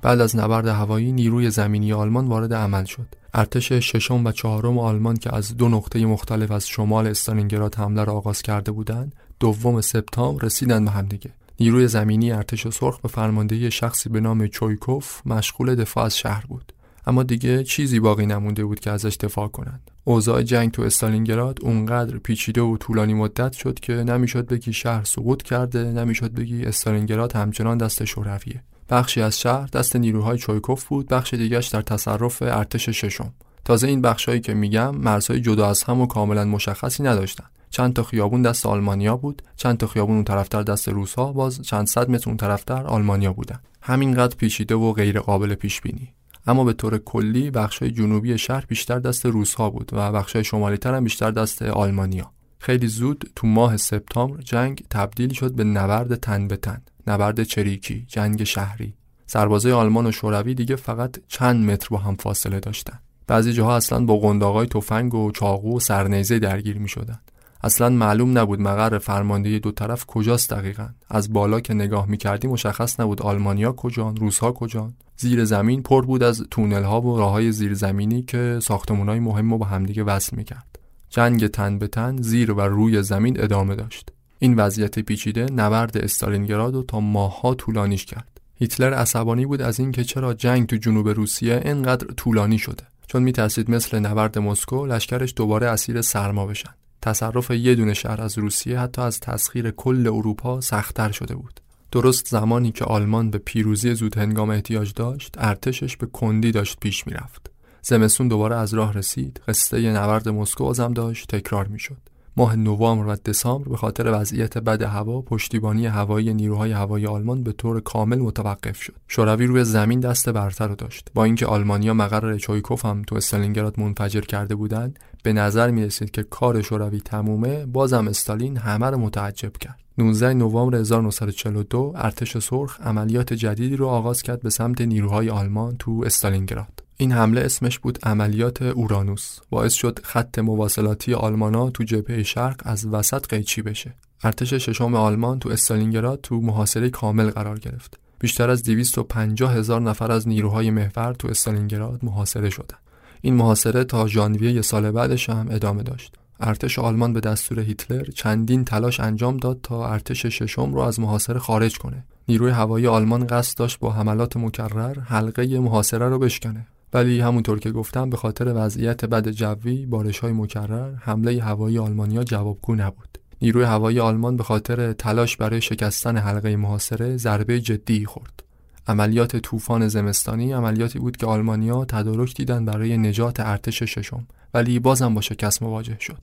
بعد از نبرد هوایی نیروی زمینی آلمان وارد عمل شد. ارتش ششم و چهارم آلمان که از دو نقطه مختلف از شمال استالینگراد حمله را آغاز کرده بودند، دوم سپتامبر رسیدند به همدیگه. نیروی زمینی ارتش سرخ به فرماندهی شخصی به نام چویکوف مشغول دفاع از شهر بود. اما دیگه چیزی باقی نمونده بود که ازش دفاع کنند. اوضاع جنگ تو استالینگراد اونقدر پیچیده و طولانی مدت شد که نمی‌شد بگی شهر سقوط کرده، نمی‌شد بگی استالینگراد همچنان دست شورویه. بخشی از شهر دست نیروهای چویکوف بود بخش دیگرش در تصرف ارتش ششم. تازه این بخشهایی که میگم مرزهای جدا از هم و کاملا مشخصی نداشتن چند تا خیابون دست آلمانیا بود چند تا خیابون اون طرفتر دست روسها باز چند صد متر اون طرفتر آلمانیا بودن. همینقدر پیچیده و غیر قابل پیش بینی اما به طور کلی بخشای جنوبی شهر بیشتر دست روسها بود و بخشای شمالی تر هم بیشتر دست آلمانیا. خیلی زود تو ماه سپتامبر جنگ تبدیل شد به نبرد تن به تن. نبرد چریکی جنگ شهری. سربازای آلمان و شوروی دیگه فقط چند متر با هم فاصله داشتن. بعضی جاها اصلا با قنداقای تفنگ و چاقو و سرنیزه درگیر می شدن. اصلا معلوم نبود مقر فرماندهی دو طرف کجاست دقیقا. از بالا که نگاه می کردی مشخص نبود آلمانیا کجان روسها کجان. زیر زمین پر بود از تونل ها و راه زیرزمینی که ساختمون های مهم رو با همدیگه وصل می کرد جنگ تن به تن زیر و روی زمین ادامه داشت. این وضعیت پیچیده نبرد استالینگراد رو تا ماهها طولانیش کرد. هیتلر عصبانی بود از اینکه چرا جنگ تو جنوب روسیه اینقدر طولانی شده. چون میترسید مثل نبرد مسکو لشکرش دوباره اسیر سرما بشن. تصرف یه دونه شهر از روسیه حتی از تسخیر کل اروپا سختتر شده بود. درست زمانی که آلمان به پیروزی زود هنگام احتیاج داشت ارتشش به کندی داشت پیش می‌رفت. زمستون دوباره از راه رسید. قصه نبرد مسکو ازم داشت تکرار می‌شد. ماه نوامبر و دسامبر به خاطر وضعیت بد هوا پشتیبانی هوایی نیروهای هوایی آلمان به طور کامل متوقف شد. شوروی روی زمین دست برتر رو داشت. با اینکه آلمانیا مقر چویکوف هم تو استالینگراد منفجر کرده بودند به نظر می رسید که کار شوروی تمومه بازم استالین همه رو متعجب کرد. 19 نوامبر 1942 ارتش سرخ عملیات جدیدی رو آغاز کرد به سمت نیروهای آلمان تو استالینگراد. این حمله اسمش بود عملیات اورانوس. باعث شد خط مواصلاتی آلمانا تو جبهه شرق از وسط قیچی بشه. ارتش ششم آلمان تو استالینگراد تو محاصره کامل قرار گرفت. بیشتر از 250 هزار نفر از نیروهای محور تو استالینگراد محاصره شدند این محاصره تا ژانویه سال بعدش هم ادامه داشت. ارتش آلمان به دستور هیتلر چندین تلاش انجام داد تا ارتش ششم رو از محاصره خارج کنه. نیروی هوایی آلمان قصد داشت با حملات مکرر حلقه محاصره رو بشکنه. ولی همونطور که گفتم به خاطر وضعیت بد جوی بارش های مکرر حمله هوایی آلمانیا جوابگو نبود. نیروی هوایی آلمان به خاطر تلاش برای شکستن حلقه محاصره ضربه جدی خورد. عملیات طوفان زمستانی عملیاتی بود که آلمانیا تدارک دیدن برای نجات ارتش ششم ولی بازم با شکست مواجه شد.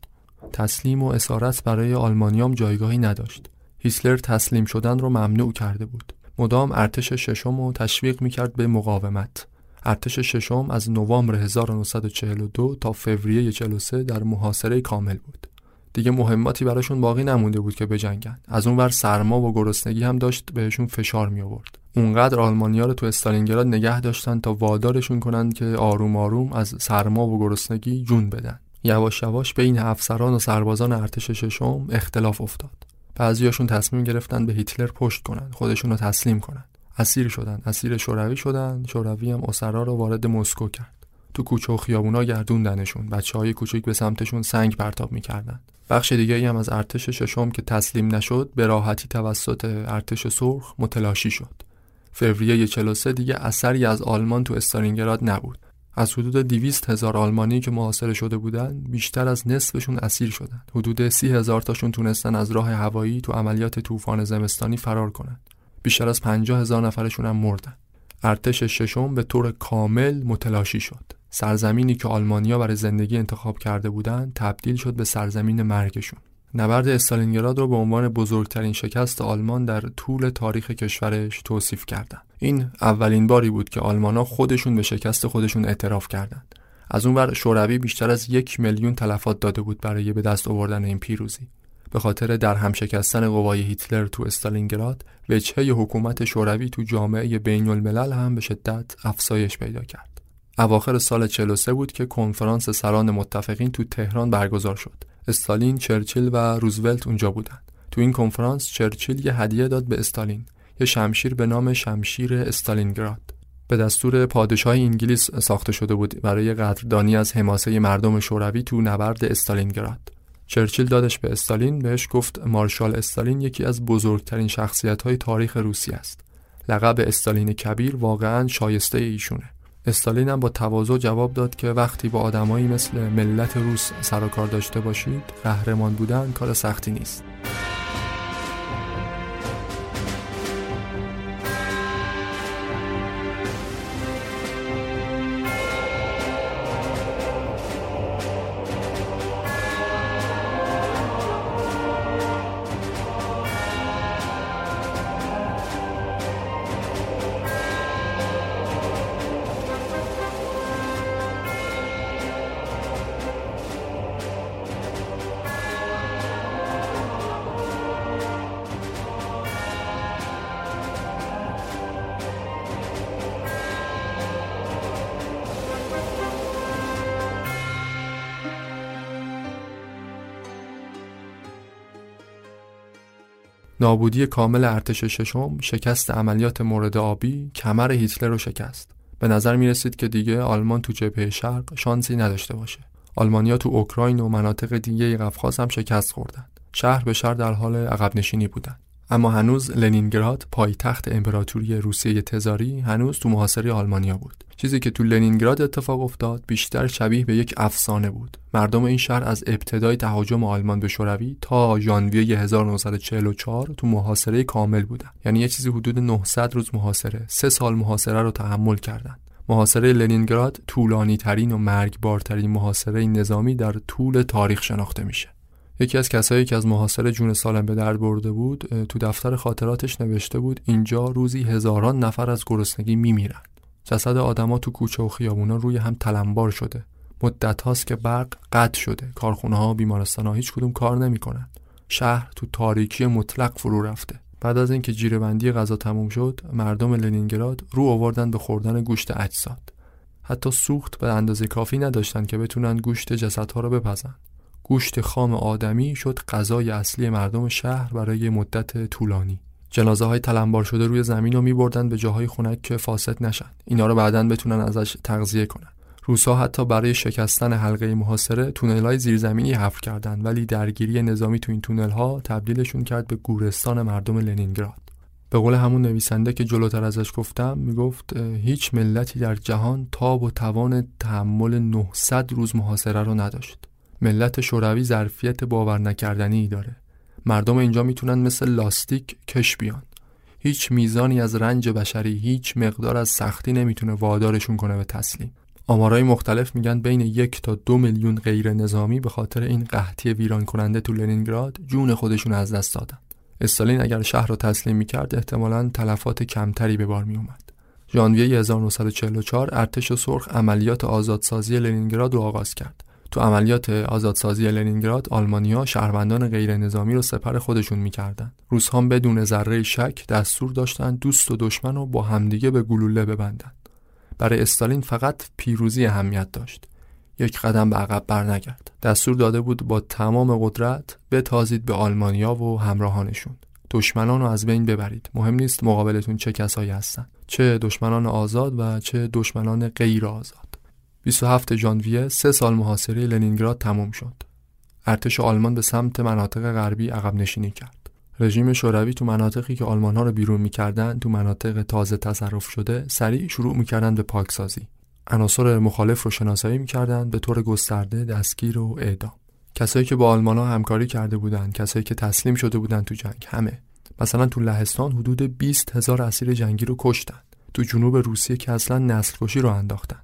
تسلیم و اسارت برای آلمانیام جایگاهی نداشت. هیتلر تسلیم شدن رو ممنوع کرده بود. مدام ارتش ششم رو تشویق می‌کرد به مقاومت. ارتش ششم از نوامبر 1942 تا فوریه 43 در محاصره کامل بود. دیگه مهماتی براشون باقی نمونده بود که بجنگن. از اون ور سرما و گرسنگی هم داشت بهشون فشار می آورد. اونقدر آلمانیا رو تو استالینگراد نگه داشتن تا وادارشون کنند که آروم آروم از سرما و گرسنگی جون بدن. یواش یواش بین افسران و سربازان ارتش ششم اختلاف افتاد بعضیاشون تصمیم گرفتن به هیتلر پشت کنن خودشون رو تسلیم کنن اسیر شدن اسیر شوروی شدن شوروی هم اسرا رو وارد مسکو کرد. تو کوچه و خیابونا گردوندنشون بچه های کوچیک به سمتشون سنگ پرتاب می‌کردن. بخش دیگه هم از ارتش ششم که تسلیم نشد به راحتی توسط ارتش سرخ متلاشی شد. فوریه 43 دیگه اثری از آلمان تو استالینگراد نبود. از حدود 200 هزار آلمانی که محاصره شده بودند بیشتر از نصفشون اسیر شدند حدود 30 هزار تاشون تونستن از راه هوایی تو عملیات طوفان زمستانی فرار کنند بیشتر از 50 هزار نفرشون هم مردن ارتش ششم به طور کامل متلاشی شد سرزمینی که آلمانیا برای زندگی انتخاب کرده بودند تبدیل شد به سرزمین مرگشون نبرد استالینگراد رو به عنوان بزرگترین شکست آلمان در طول تاریخ کشورش توصیف کردند. این اولین باری بود که آلمانا خودشون به شکست خودشون اعتراف کردند. از اون ور شوروی بیشتر از یک میلیون تلفات داده بود برای به دست آوردن این پیروزی. به خاطر در هم شکستن قوای هیتلر تو استالینگراد وجهه حکومت شوروی تو جامعه بین الملل هم به شدت افزایش پیدا کرد. اواخر سال 43 بود که کنفرانس سران متفقین تو تهران برگزار شد. استالین، چرچیل و روزولت اونجا بودن. تو این کنفرانس چرچیل یه هدیه داد به استالین، یه شمشیر به نام شمشیر استالینگراد. به دستور پادشاه انگلیس ساخته شده بود برای قدردانی از حماسه مردم شوروی تو نبرد استالینگراد. چرچیل دادش به استالین بهش گفت مارشال استالین یکی از بزرگترین شخصیت های تاریخ روسی است. لقب استالین کبیر واقعا شایسته ایشونه. استالین هم با تواضع جواب داد که وقتی با آدمایی مثل ملت روس سر کار داشته باشید قهرمان بودن کار سختی نیست نابودی کامل ارتش ششم شکست عملیات مورد آبی کمر هیتلر رو شکست. به نظر می رسید که دیگه آلمان تو جبهه شرق شانسی نداشته باشه. آلمانیا تو اوکراین و مناطق دیگه قفقاز هم شکست خوردن. شهر به شهر در حال عقب نشینی بودن. اما هنوز لنینگراد پایتخت امپراتوری روسیه تزاری هنوز تو محاصره آلمانیا بود. چیزی که تو لنینگراد اتفاق افتاد بیشتر شبیه به یک افسانه بود. مردم این شهر از ابتدای تهاجم آلمان به شوروی تا ژانویه 1944 تو محاصره کامل بودن یعنی یه چیزی حدود 900 روز محاصره سه سال محاصره رو تحمل کردند. محاصره لنینگراد طولانی ترین و مرگبارترین محاصره نظامی در طول تاریخ شناخته میشه. یکی از کسایی که از محاصره جون سالم به درد برده بود تو دفتر خاطراتش نوشته بود اینجا روزی هزاران نفر از گرسنگی میمیرن جسد آدما تو کوچه و خیابونا روی هم تلمبار شده. مدت هاست که برق قطع شده. کارخونه ها بیمارستان ها هیچ کدوم کار نمی‌کنن شهر تو تاریکی مطلق فرو رفته. بعد از اینکه جیرهبندی غذا تموم شد مردم لنینگراد رو آوردن به خوردن گوشت اجساد. حتی سوخت به اندازه کافی نداشتن که بتونن گوشت جسدها رو بپزن. گوشت خام آدمی شد غذای اصلی مردم شهر برای مدت طولانی. جنازه های تلمبار شده روی زمین رو میبردن به جاهای خنک که فاسد نشن. اینا رو بعدا بتونن ازش تغذیه کنن. روسا حتی برای شکستن حلقه محاصره تونل های زیرزمینی حفر کردند ولی درگیری نظامی تو این تونل ها تبدیلشون کرد به گورستان مردم لنینگراد. به قول همون نویسنده که جلوتر ازش گفتم می‌گفت هیچ ملتی در جهان تاب و توان تحمل 900 روز محاصره رو نداشت. ملت شوروی ظرفیت باور نکردنی داره. مردم اینجا می‌تونن مثل لاستیک کش بیان. هیچ میزانی از رنج بشری هیچ مقدار از سختی نمی‌تونه وادارشون کنه به تسلیم. آمارای مختلف میگن بین یک تا دو میلیون غیر نظامی به خاطر این قحطی ویران کننده تو لنینگراد جون خودشون از دست دادن. استالین اگر شهر رو تسلیم می‌کرد احتمالا تلفات کمتری به بار میومد ژانویه 1944 ارتش سرخ عملیات آزادسازی لنینگراد رو آغاز کرد. تو عملیات آزادسازی لنینگراد آلمانیا شهروندان غیر نظامی رو سپر خودشون می‌کردن روسها بدون ذره شک دستور داشتن دوست و دشمن رو با همدیگه به گلوله ببندن برای استالین فقط پیروزی اهمیت داشت. یک قدم به عقب برنگرد. دستور داده بود با تمام قدرت بتازید به آلمانیا و همراهانشون. دشمنان رو از بین ببرید. مهم نیست مقابلتون چه کسایی هستن. چه دشمنان آزاد و چه دشمنان غیر آزاد. 27 ژانویه سه سال محاصره لنینگراد تموم شد. ارتش آلمان به سمت مناطق غربی عقب نشینی کرد. رژیم شوروی تو مناطقی که آلمان ها رو بیرون می‌کردن تو مناطق تازه تصرف شده سریع شروع می‌کردن به پاکسازی. عناصر مخالف رو شناسایی می‌کردن به طور گسترده دستگیر و اعدام. کسایی که با آلمان ها همکاری کرده بودند کسایی که تسلیم شده بودند تو جنگ همه. مثلا تو لهستان حدود 20 هزار اسیر جنگی رو کشتن. تو جنوب روسیه که اصلا نسل کشی رو انداختن.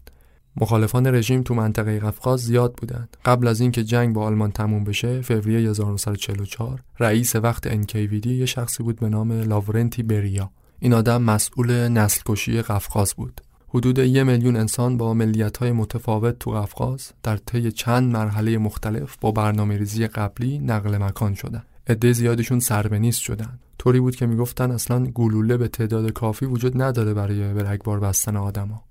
مخالفان رژیم تو منطقه قفقاز زیاد بودند. قبل از اینکه جنگ با آلمان تموم بشه، فوریه 1944، رئیس وقت NKVD یه شخصی بود به نام لاورنتی بریا. این آدم مسئول نسل کشی قفقاز بود. حدود یک میلیون انسان با های متفاوت تو قفقاز در طی چند مرحله مختلف با برنامه ریزی قبلی نقل مکان شدن. عده زیادشون سربنیست شدن. طوری بود که می‌گفتن اصلا گلوله به تعداد کافی وجود نداره برای برگبار بستن آدما.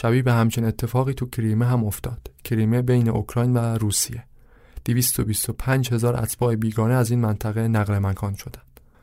شبیه به همچین اتفاقی تو کریمه هم افتاد. کریمه بین اوکراین و روسیه. 225 هزار اتباع بیگانه از این منطقه نقل مکان شدن.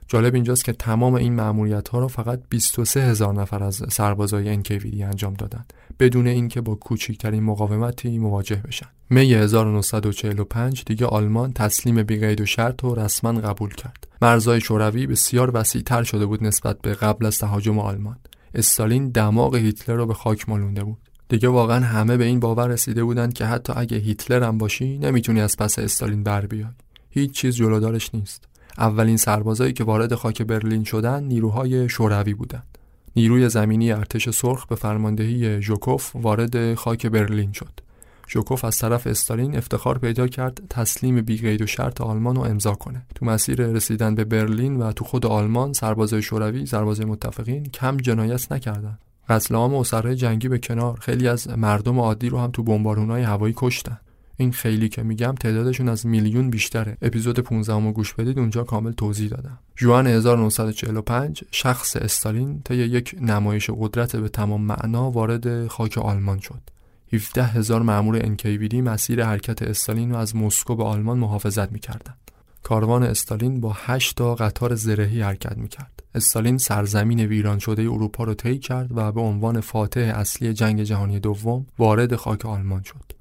جالب اینجاست که تمام این معمولیت ها رو فقط 23 هزار نفر از سربازای NKVD انجام دادن بدون اینکه با کوچکترین مقاومتی مواجه بشن. می 1945 دیگه آلمان تسلیم بیقید و شرط و رسما قبول کرد. مرزهای شوروی بسیار وسیعتر شده بود نسبت به قبل از تهاجم آلمان. استالین دماغ هیتلر رو به خاک مالونده بود. دیگه واقعا همه به این باور رسیده بودند که حتی اگه هیتلر هم باشی نمی‌تونی از پس استالین بر بیای. هیچ چیز جلودارش نیست. اولین سربازایی که وارد خاک برلین شدن نیروهای شوروی بودند. نیروی زمینی ارتش سرخ به فرماندهی ژوکوف وارد خاک برلین شد. ژوکوف از طرف استالین افتخار پیدا کرد تسلیم بیقید و شرط آلمان رو امضا کنه. تو مسیر رسیدن به برلین و تو خود آلمان سربازای شوروی سربازای متفقین کم جنایت نکردند. قتل عام اسرای جنگی به کنار. خیلی از مردم عادی رو هم تو بمبارونای هوایی کشتن. این خیلی که میگم تعدادشون از میلیون بیشتره. اپیزود 15 رو گوش بدید اونجا کامل توضیح دادم. جوان 1945 شخص استالین طی یک نمایش قدرت به تمام معنا وارد خاک آلمان شد. 17 هزار مأمور NKVD مسیر حرکت استالین رو از مسکو به آلمان محافظت می‌کردند. کاروان استالین با 8 تا قطار زرهی حرکت می‌کرد. استالین سرزمین ویران شده اروپا رو طی کرد و به عنوان فاتح اصلی جنگ جهانی دوم وارد خاک آلمان شد.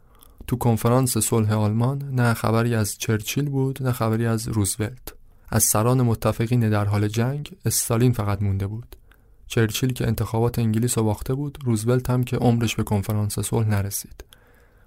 تو کنفرانس صلح آلمان نه خبری از چرچیل بود نه خبری از روزولت. از سران متفقین در حال جنگ استالین فقط مونده بود. چرچیل که انتخابات انگلیس رو باخته بود روزولت هم که عمرش به کنفرانس صلح نرسید.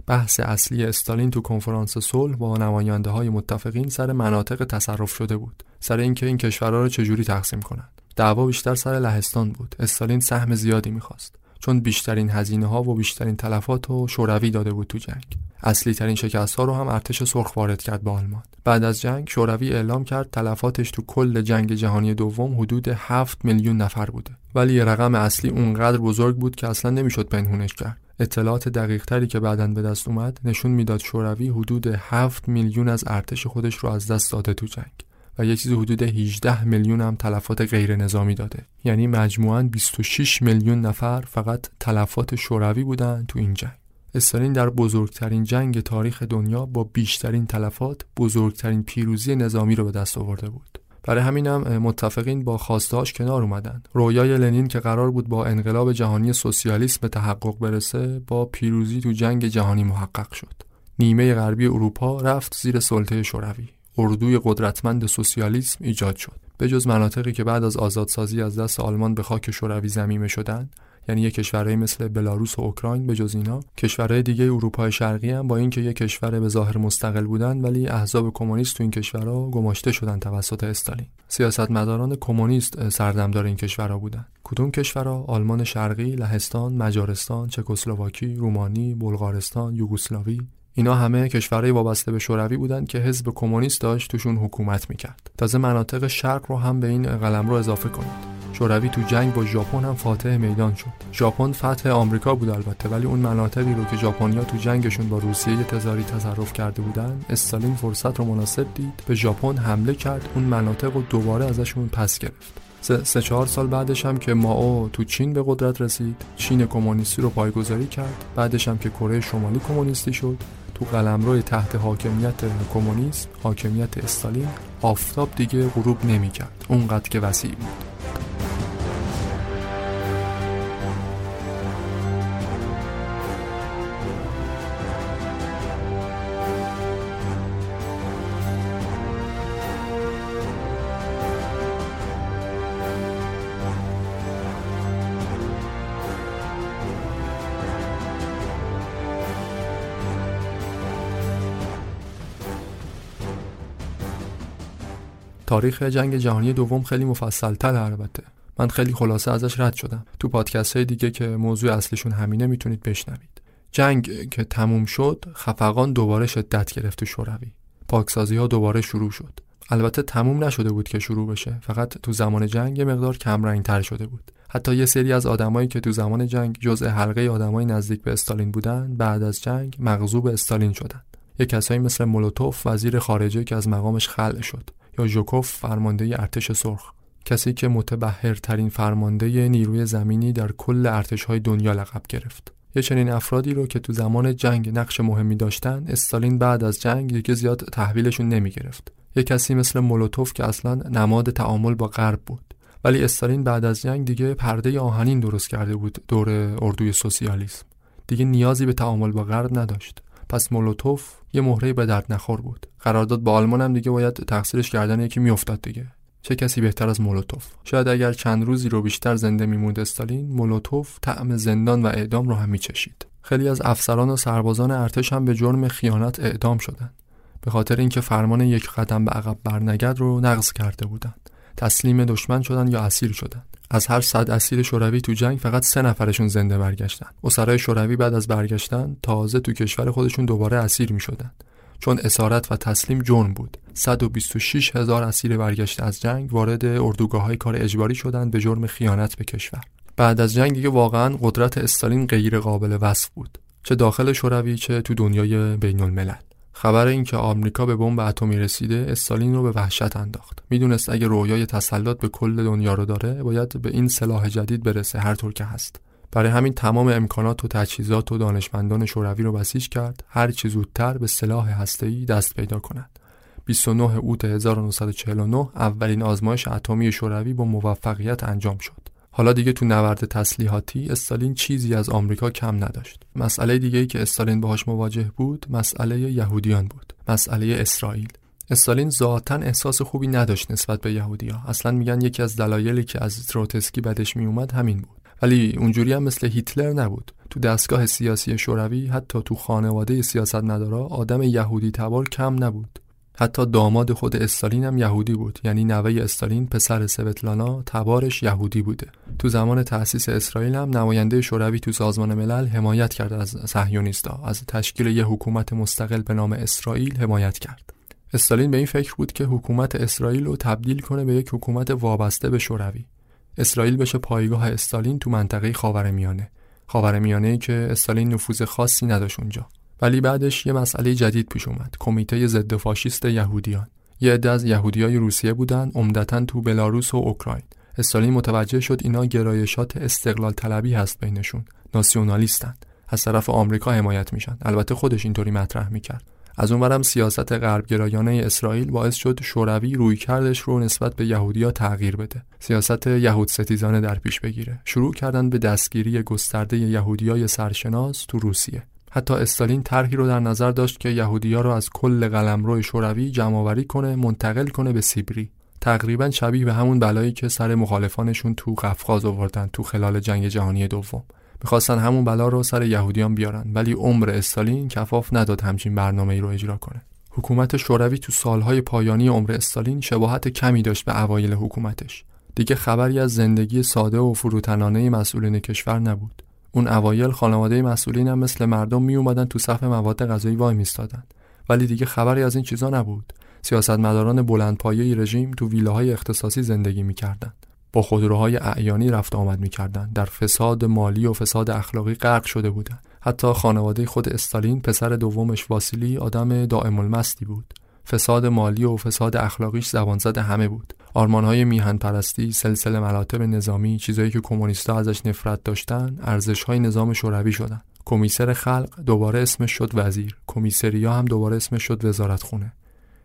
بحث اصلی استالین تو کنفرانس صلح با نماینده های متفقین سر مناطق تصرف شده بود. سر اینکه این کشورها رو چجوری تقسیم کنند. دعوا بیشتر سر لهستان بود. استالین سهم زیادی می‌خواست. چون بیشترین هزینه ها و بیشترین تلفات رو شوروی داده بود تو جنگ. اصلی ترین شکست ها رو هم ارتش سرخ وارد کرد به آلمان. بعد از جنگ شوروی اعلام کرد تلفاتش تو کل جنگ جهانی دوم حدود 7 میلیون نفر بوده. ولی رقم اصلی اونقدر بزرگ بود که اصلا نمی‌شد پنهونش کرد. اطلاعات دقیق تری که بعدا به دست اومد نشون می‌داد شوروی حدود 7 میلیون از ارتش خودش رو از دست داده تو جنگ. و یه چیزی حدود 18 میلیون هم تلفات غیر نظامی داده. یعنی مجموعاً 26 میلیون نفر فقط تلفات شوروی بودن تو این جنگ. استالین در بزرگترین جنگ تاریخ دنیا با بیشترین تلفات بزرگترین پیروزی نظامی رو به دست آورده بود. برای همینم متفقین با خواستهاش کنار اومدن. رویای لنین که قرار بود با انقلاب جهانی سوسیالیسم به تحقق برسه با پیروزی تو جنگ جهانی محقق شد. نیمه غربی اروپا رفت زیر سلطه شوروی. اردوی قدرتمند سوسیالیسم ایجاد شد. به جز مناطقی که بعد از آزادسازی از دست آلمان به خاک شوروی زمینه شدند یعنی یک کشورهای مثل بلاروس و اوکراین به جز اینا کشورهای دیگه اروپای شرقی هم با اینکه یک کشور به ظاهر مستقل بودن ولی احزاب کمونیست تو این کشورها گماشته شدن توسط استالین. سیاستمداران کمونیست سردمدار این کشورها بودن کدوم کشورها؟ آلمان شرقی لهستان مجارستان چکسلواکی رومانی بلغارستان یوگسلاوی. اینا همه کشورهای وابسته به شوروی بودن که حزب کمونیست داشت توشون حکومت می‌کرد. تازه مناطق شرق رو هم به این قلم رو اضافه کنید. شوروی تو جنگ با ژاپن هم فاتح میدان شد. ژاپن فتح آمریکا بود البته ولی اون مناطقی رو که ژاپنیا تو جنگشون با روسیه تزاری تصرف کرده بودن استالین فرصت رو مناسب دید به ژاپن حمله کرد اون مناطق رو دوباره ازشون پس گرفت. سه چهار سال بعدش هم که ماو تو چین به قدرت رسید چین کمونیستی رو پایگذاری کرد بعدش هم که کره شمالی کمونیستی شد. تو قلمرو تحت حاکمیت کمونیسم حاکمیت استالین آفتاب دیگه غروب نمی‌کرد. اونقدر که وسیع بود. تاریخ جنگ جهانی دوم خیلی مفصل تر البته. من خیلی خلاصه ازش رد شدم. تو پادکست های دیگه که موضوع اصلشون همینه می‌تونید بشنوید. جنگ که تموم شد خفقان دوباره شدت گرفت تو شوروی. پاکسازی ها دوباره شروع شد. البته تموم نشده بود که شروع بشه. فقط تو زمان جنگ مقدار کم تر شده بود. حتی یه سری از آدمایی که تو زمان جنگ جزء حلقه آدمای نزدیک به استالین بودن بعد از جنگ مغضوب استالین شدن. یه کسایی مثل مولوتوف وزیر خارجه که از مقامش خلع شد. یا ژوکوف فرمانده ارتش سرخ کسی که متبهرترین فرمانده نیروی زمینی در کل ارتشهای دنیا لقب گرفت. یه چنین افرادی رو که تو زمان جنگ نقش مهمی داشتن استالین بعد از جنگ دیگه زیاد تحویلشون نمی گرفت یه کسی مثل مولوتوف که اصلا نماد تعامل با غرب بود. ولی استالین بعد از جنگ دیگه پرده آهنین درست کرده بود دور اردوی سوسیالیسم. دیگه نیازی به تعامل با غرب نداشت. پس مولوتوف یه مهره به درد نخور بود. قرارداد با آلمان هم دیگه باید تقصیرش کردن یکی میافتاد دیگه. چه کسی بهتر از مولوتوف؟ شاید اگر چند روزی رو بیشتر زنده میموند استالین مولوتوف طعم زندان و اعدام رو هم میچشید. خیلی از افسران و سربازان ارتش هم به جرم خیانت اعدام شدند. به خاطر اینکه فرمان یک قدم به عقب برنگرد رو نقض کرده بودند. تسلیم دشمن شدن یا اسیر شدند از هر صد اسیر شوروی تو جنگ فقط سه نفرشون زنده برگشتن. اسرای شوروی بعد از برگشتن تازه تو کشور خودشون دوباره اسیر می شدن. چون اسارت و تسلیم جرم بود. 126 هزار اسیر برگشته از جنگ وارد اردوگاه های کار اجباری شدند به جرم خیانت به کشور. بعد از جنگ دیگه واقعا قدرت استالین غیر قابل وصف بود. چه داخل شوروی چه تو دنیای بین الملل خبر اینکه آمریکا به بمب اتمی رسیده استالین رو به وحشت انداخت. می‌دونست اگه رویای تسلط به کل دنیا رو داره باید به این سلاح جدید برسه هر طور که هست. برای همین تمام امکانات و تجهیزات و دانشمندان شوروی رو بسیج کرد. هر چی زودتر به سلاح هسته‌ای دست پیدا کند. 29 اوت 1949 اولین آزمایش اتمی شوروی با موفقیت انجام شد. حالا دیگه تو نبرد تسلیحاتی استالین چیزی از آمریکا کم نداشت. مسئله دیگه ای که استالین باهاش مواجه بود مسئله یهودیان بود مسئله اسرائیل. استالین ذاتا احساس خوبی نداشت نسبت به یهودیا اصلا میگن یکی از دلایلی که از تروتسکی بدش میومد همین بود. ولی اونجوری هم مثل هیتلر نبود. تو دستگاه سیاسی شوروی حتی تو خانواده سیاستمدارا آدم یهودی تبار کم نبود. حتی داماد خود استالین هم یهودی بود. یعنی نوه استالین پسر سوتلانا تبارش یهودی بوده. تو زمان تأسیس اسرائیل هم نماینده شوروی تو سازمان ملل حمایت کرد از صهیونیستا. از تشکیل یه حکومت مستقل به نام اسرائیل حمایت کرد. استالین به این فکر بود که حکومت اسرائیل رو تبدیل کنه به یک حکومت وابسته به شوروی. اسرائیل بشه پایگاه استالین تو منطقه خاورمیانه. خاورمیانه که استالین نفوذ خاصی نداشت اونجا. ولی بعدش یه مسئله جدید پیش اومد. کمیته ضد فاشیست یهودیان. یه عده از یهودیای روسیه بودن عمدتا تو بلاروس و اوکراین. استالین متوجه شد اینا گرایشات استقلال طلبی هست بینشون. ناسیونالیستن. از طرف آمریکا حمایت میشن. البته خودش اینطوری مطرح می‌کرد. از اونورم سیاست غربگرایانه اسرائیل باعث شد شوروی روی کردش رو نسبت به یهودیا تغییر بده. سیاست یهود ستیزانه در پیش بگیره. شروع کردن به دستگیری گسترده یهودیای سرشناس تو روسیه. حتی استالین طرحی رو در نظر داشت که یهودیا رو از کل قلمرو شوروی جمعآوری کنه منتقل کنه به سیبری. تقریبا شبیه به همون بلایی که سر مخالفانشون تو قفقاز آوردن تو خلال جنگ جهانی دوم. می‌خواستن همون بلا رو سر یهودیان بیارن ولی عمر استالین کفاف نداد همچین برنامه ای رو اجرا کنه. حکومت شوروی تو سالهای پایانی عمر استالین شباهت کمی داشت به اوایل حکومتش. دیگه خبری از زندگی ساده و فروتنانه مسئولین کشور نبود. اون اوایل خانواده مسئولین هم مثل مردم می اومدن تو صف مواد غذایی وای میستادن. ولی دیگه خبری از این چیزا نبود. سیاستمداران بلندپایه رژیم تو ویلاهای اختصاصی زندگی می‌کردند با خودروهای اعیانی رفت آمد می‌کردند در فساد مالی و فساد اخلاقی غرق شده بودند حتی خانواده خود استالین پسر دومش واسیلی آدم دائم المستی بود. فساد مالی و فساد اخلاقیش زبان زده همه بود. آرمانهای میهن پرستی، سلسله مراتب نظامی، چیزایی که کمونیستها ازش نفرت داشتن، ارزشهای نظام شوروی شدن. کمیسر خلق دوباره اسمش شد وزیر، کمیسریا هم دوباره اسمش شد وزارت خونه.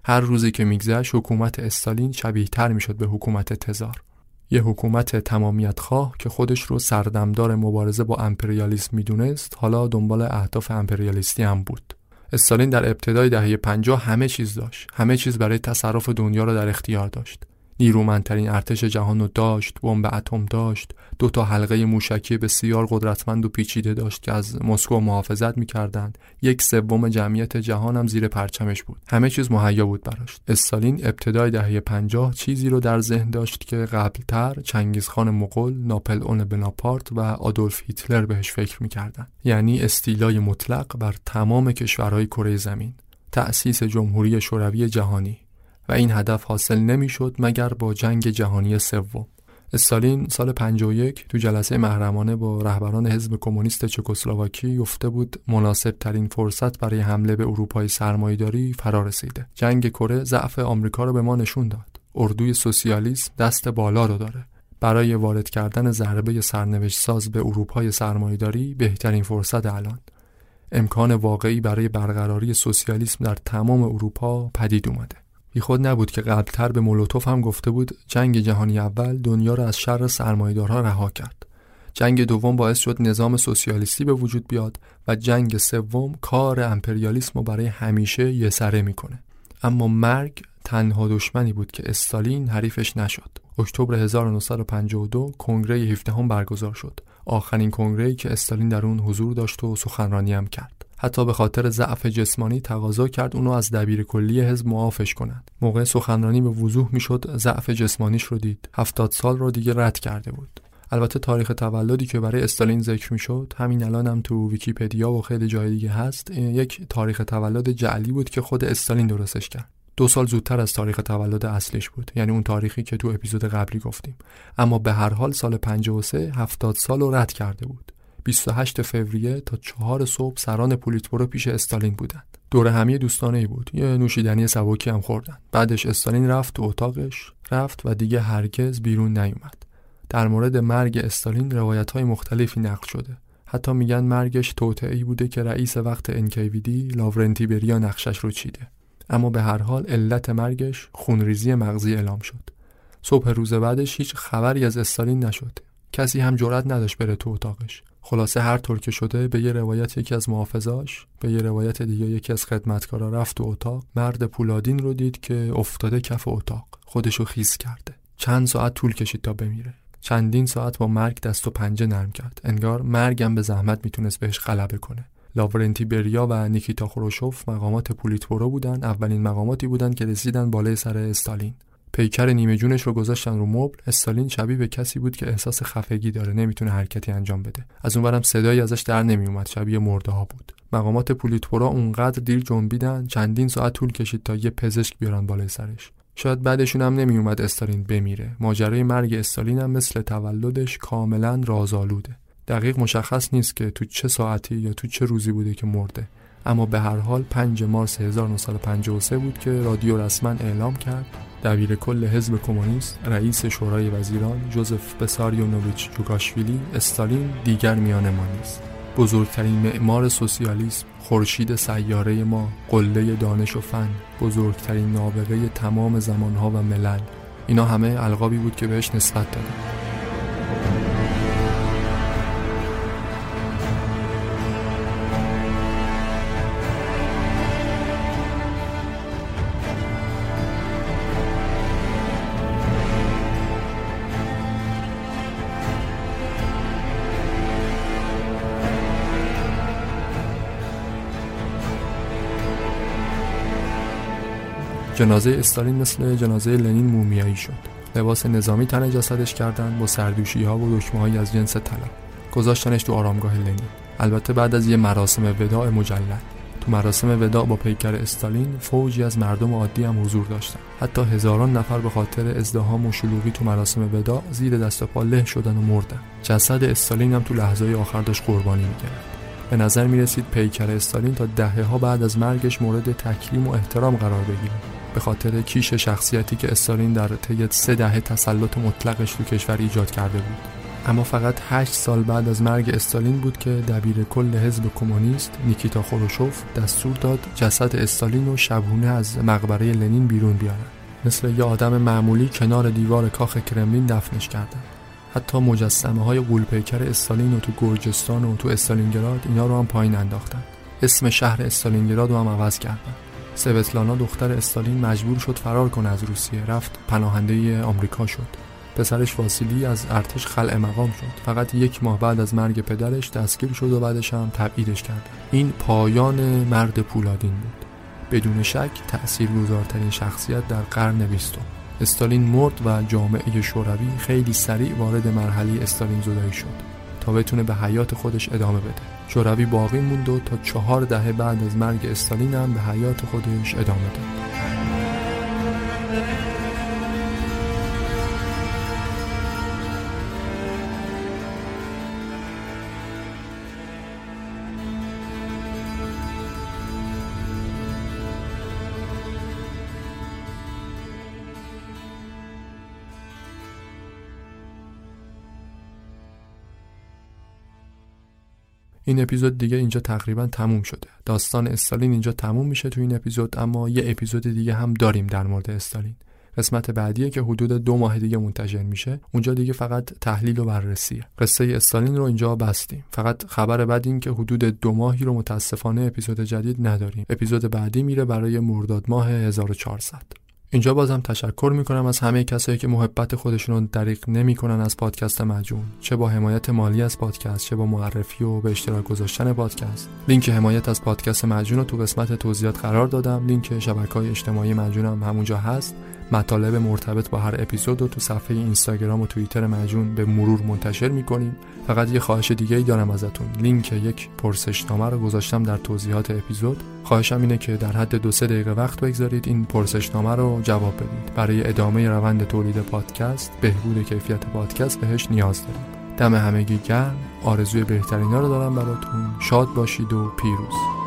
هر روزی که میگذشت حکومت استالین شبیه تر می‌شد به حکومت تزار. یه حکومت تمامیت خواه که خودش رو سردمدار مبارزه با امپریالیسم می‌دونست حالا دنبال اهداف امپریالیستی هم بود. استالین در ابتدای دهه 50 همه چیز داشت. همه چیز برای تصرف دنیا را در اختیار داشت. نیرومندترین ارتش جهان رو داشت بمب اتم داشت. دو تا حلقه موشکی بسیار قدرتمند و پیچیده داشت که از مسکو محافظت می‌کردند. یک سوم جمعیت جهان هم زیر پرچمش بود. همه چیز مهیا بود براش. استالین ابتدای دهه پنجاه چیزی رو در ذهن داشت که قبلتر چنگیزخان مغول ناپل اون بناپارت و آدولف هیتلر بهش فکر می‌کردن یعنی استیلای مطلق بر تمام کشورهای کره زمین. تأسیس جمهوری شوروی جهانی. و این هدف حاصل نمی‌شد مگر با جنگ جهانی سوم استالین سال 51 تو جلسه محرمانه با رهبران حزب کمونیست چکسلواکی گفته بود مناسب ترین فرصت برای حمله به اروپای سرمایهداری فرا رسیده. جنگ کره ضعف آمریکا رو به ما نشون داد. اردوی سوسیالیسم دست بالا رو داره. برای وارد کردن ضربه سرنوشت ساز به اروپای سرمایهداری بهترین فرصت الان. امکان واقعی برای برقراری سوسیالیسم در تمام اروپا پدید اومده. بی خود نبود که قبلتر به مولوتوف هم گفته بود جنگ جهانی اول دنیا را از شر سرمایه‌دارها رها کرد. جنگ دوم باعث شد نظام سوسیالیستی به وجود بیاد و جنگ سوم کار امپریالیسم رو برای همیشه یه سره می‌کنه. اما مرگ تنها دشمنی بود که استالین حریفش نشد. اکتبر 1952 کنگره 17 هم برگزار شد. آخرین کنگره که استالین در اون حضور داشت و سخنرانی هم کرد. حتی به خاطر ضعف جسمانی تقاضا کرد اونو از دبیر کلی حزب معافش کنند موقع سخنرانی به وضوح می‌شد ضعف جسمانیش رو دید. هفتاد سال رو دیگه رد کرده بود. البته تاریخ تولدی که برای استالین ذکر می‌شد همین الان هم تو ویکیپدیا و خیلی جای دیگه هست یک تاریخ تولد جعلی بود که خود استالین درستش کرد. دو سال زودتر از تاریخ تولد اصلیش بود یعنی اون تاریخی که تو اپیزود قبلی گفتیم. اما به هر حال سال 53 هفتاد سال رو رد کرده بود. 28 فوریه تا 4 صبح سران پولیتبورو پیش استالین بودند. دور همی دوستانه ای بود. یه نوشیدنی سبکی هم خوردن. بعدش استالین رفت تو اتاقش رفت و دیگه هرگز بیرون نیومد. در مورد مرگ استالین روایت های مختلفی نقل شده. حتی میگن مرگش توطعی بوده که رئیس وقت انکیویدی لاورنتی بریا نقشش رو چیده. اما به هر حال علت مرگش خونریزی مغزی اعلام شد. صبح روز بعدش هیچ خبری از استالین نشد. کسی هم جرأت نداشت بره تو اتاقش. خلاصه هر طور که شده به یه روایت یکی از محافظاش به یه روایت دیگه یکی از خدمتکارا رفت تو اتاق. مرد پولادین رو دید که افتاده کف اتاق. خودشو خیس کرده. چند ساعت طول کشید تا بمیره. چندین ساعت با مرگ دست و پنجه نرم کرد. انگار مرگم به زحمت می‌تونست بهش غلبه کنه. لاورنتی بریا و نیکیتا خروشوف مقامات پولیتورو بودن. اولین مقاماتی بودن که رسیدن بالای سر استالین. پیکر نیمه جونش رو گذاشتن رو مبل. استالین شبیه به کسی بود که احساس خفگی داره نمی‌تونه حرکتی انجام بده. از اونورم صدایی ازش در نمیومد شبیه مرده ها بود. مقامات پولیتورا اونقدر دیر جنبیدن چندین ساعت طول کشید تا یه پزشک بیارن بالای سرش. شاید بعدشون هم نمیومد استالین بمیره. ماجرای مرگ استالین هم مثل تولدش کاملا رازآلوده. دقیق مشخص نیست که تو چه ساعتی یا تو چه روزی بوده که مرده. اما به هر حال 5 مارس 1953 بود که رادیو رسما اعلام کرد. دبیر کل حزب کمونیست رئیس شورای وزیران جوزف بساریونوویچ جوگاشویلی استالین دیگر میان ما نیست. بزرگترین معمار سوسیالیسم خورشید سیاره ما قله دانش و فن بزرگترین نابغه تمام زمانها و ملل. اینا همه القابی بود که بهش نسبت دادن. جنازه استالین مثل جنازه لنین مومیایی شد. لباس نظامی تن جسدش کردن با سردوشی ها و دکمه از جنس طلا. گذاشتنش تو آرامگاه لنین. البته بعد از یه مراسم وداع مجلل تو مراسم وداع با پیکر استالین فوجی از مردم عادی هم حضور داشتن. حتی هزاران نفر به خاطر ازدهام و شلوغی تو مراسم وداع زیر دست و پا له شدن و مردن. جسد استالین هم تو لحظه آخر داشت قربانی می‌گرفت به نظر می رسید پیکر استالین تا دهه ها بعد از مرگش مورد تکریم و احترام قرار بگیره. به خاطر کیش شخصیتی که استالین در طی سه دهه تسلط مطلقش تو کشور ایجاد کرده بود. اما فقط هشت سال بعد از مرگ استالین بود که دبیر کل حزب کمونیست نیکیتا خروشوف دستور داد جسد استالین و شبونه از مقبره لنین بیرون بیارن. مثل یه آدم معمولی کنار دیوار کاخ کرملین دفنش کردن. حتی مجسمه های قولپیکر استالین و تو گرجستان و تو استالینگراد اینا رو هم پایین انداختن. اسم شهر استالینگراد رو هم عوض کردن. سوتلانا دختر استالین مجبور شد فرار کنه از روسیه. رفت پناهنده آمریکا شد. پسرش واسیلی از ارتش خلع مقام شد. فقط یک ماه بعد از مرگ پدرش دستگیر شد و بعدش هم تبعیدش کرد. این پایان مرد پولادین بود. بدون شک تأثیرگذارترین شخصیت در قرن بیستم. استالین مرد و جامعه شوروی خیلی سریع وارد مرحله استالین زدایی شد. تا بتونه به حیات خودش ادامه بده. شوروی باقی موند و تا چهار دهه بعد از مرگ استالین هم به حیات خودش ادامه داد. این اپیزود دیگه اینجا تقریبا تموم شده. داستان استالین اینجا تموم میشه تو این اپیزود اما یه اپیزود دیگه هم داریم در مورد استالین. قسمت بعدیه که حدود دو ماه دیگه منتشر میشه. اونجا دیگه فقط تحلیل و بررسیه قصه استالین رو اینجا بستیم. فقط خبر بعد این که حدود دو ماهی رو متاسفانه اپیزود جدید نداریم. اپیزود بعدی میره برای مرداد ماه 1400 اینجا بازم تشکر می‌کنم از همه کسایی که محبت خودشون رو دریق نمی‌کنن از پادکست مجون چه با حمایت مالی از پادکست چه با معرفی و به اشتراک گذاشتن پادکست. لینک حمایت از پادکست مجون رو تو قسمت توضیحات قرار دادم. لینک شبکه های اجتماعی مجون هم همونجا هست. مطالب مرتبط با هر اپیزود رو تو صفحه اینستاگرام و توییتر مجون به مرور منتشر می‌کنیم. فقط یه خواهش دیگه ای دارم ازتون. لینک یک پرسشنامه رو گذاشتم در توضیحات اپیزود. خواهشم اینه که در حد دو سه دقیقه وقت بگذارید. این پرسشنامه رو جواب بدید. برای ادامه روند تولید پادکست بهبود کیفیت پادکست بهش نیاز داریم. دم همگی گرم. آرزوی بهترینا رو دارم براتون. شاد باشید و پیروز.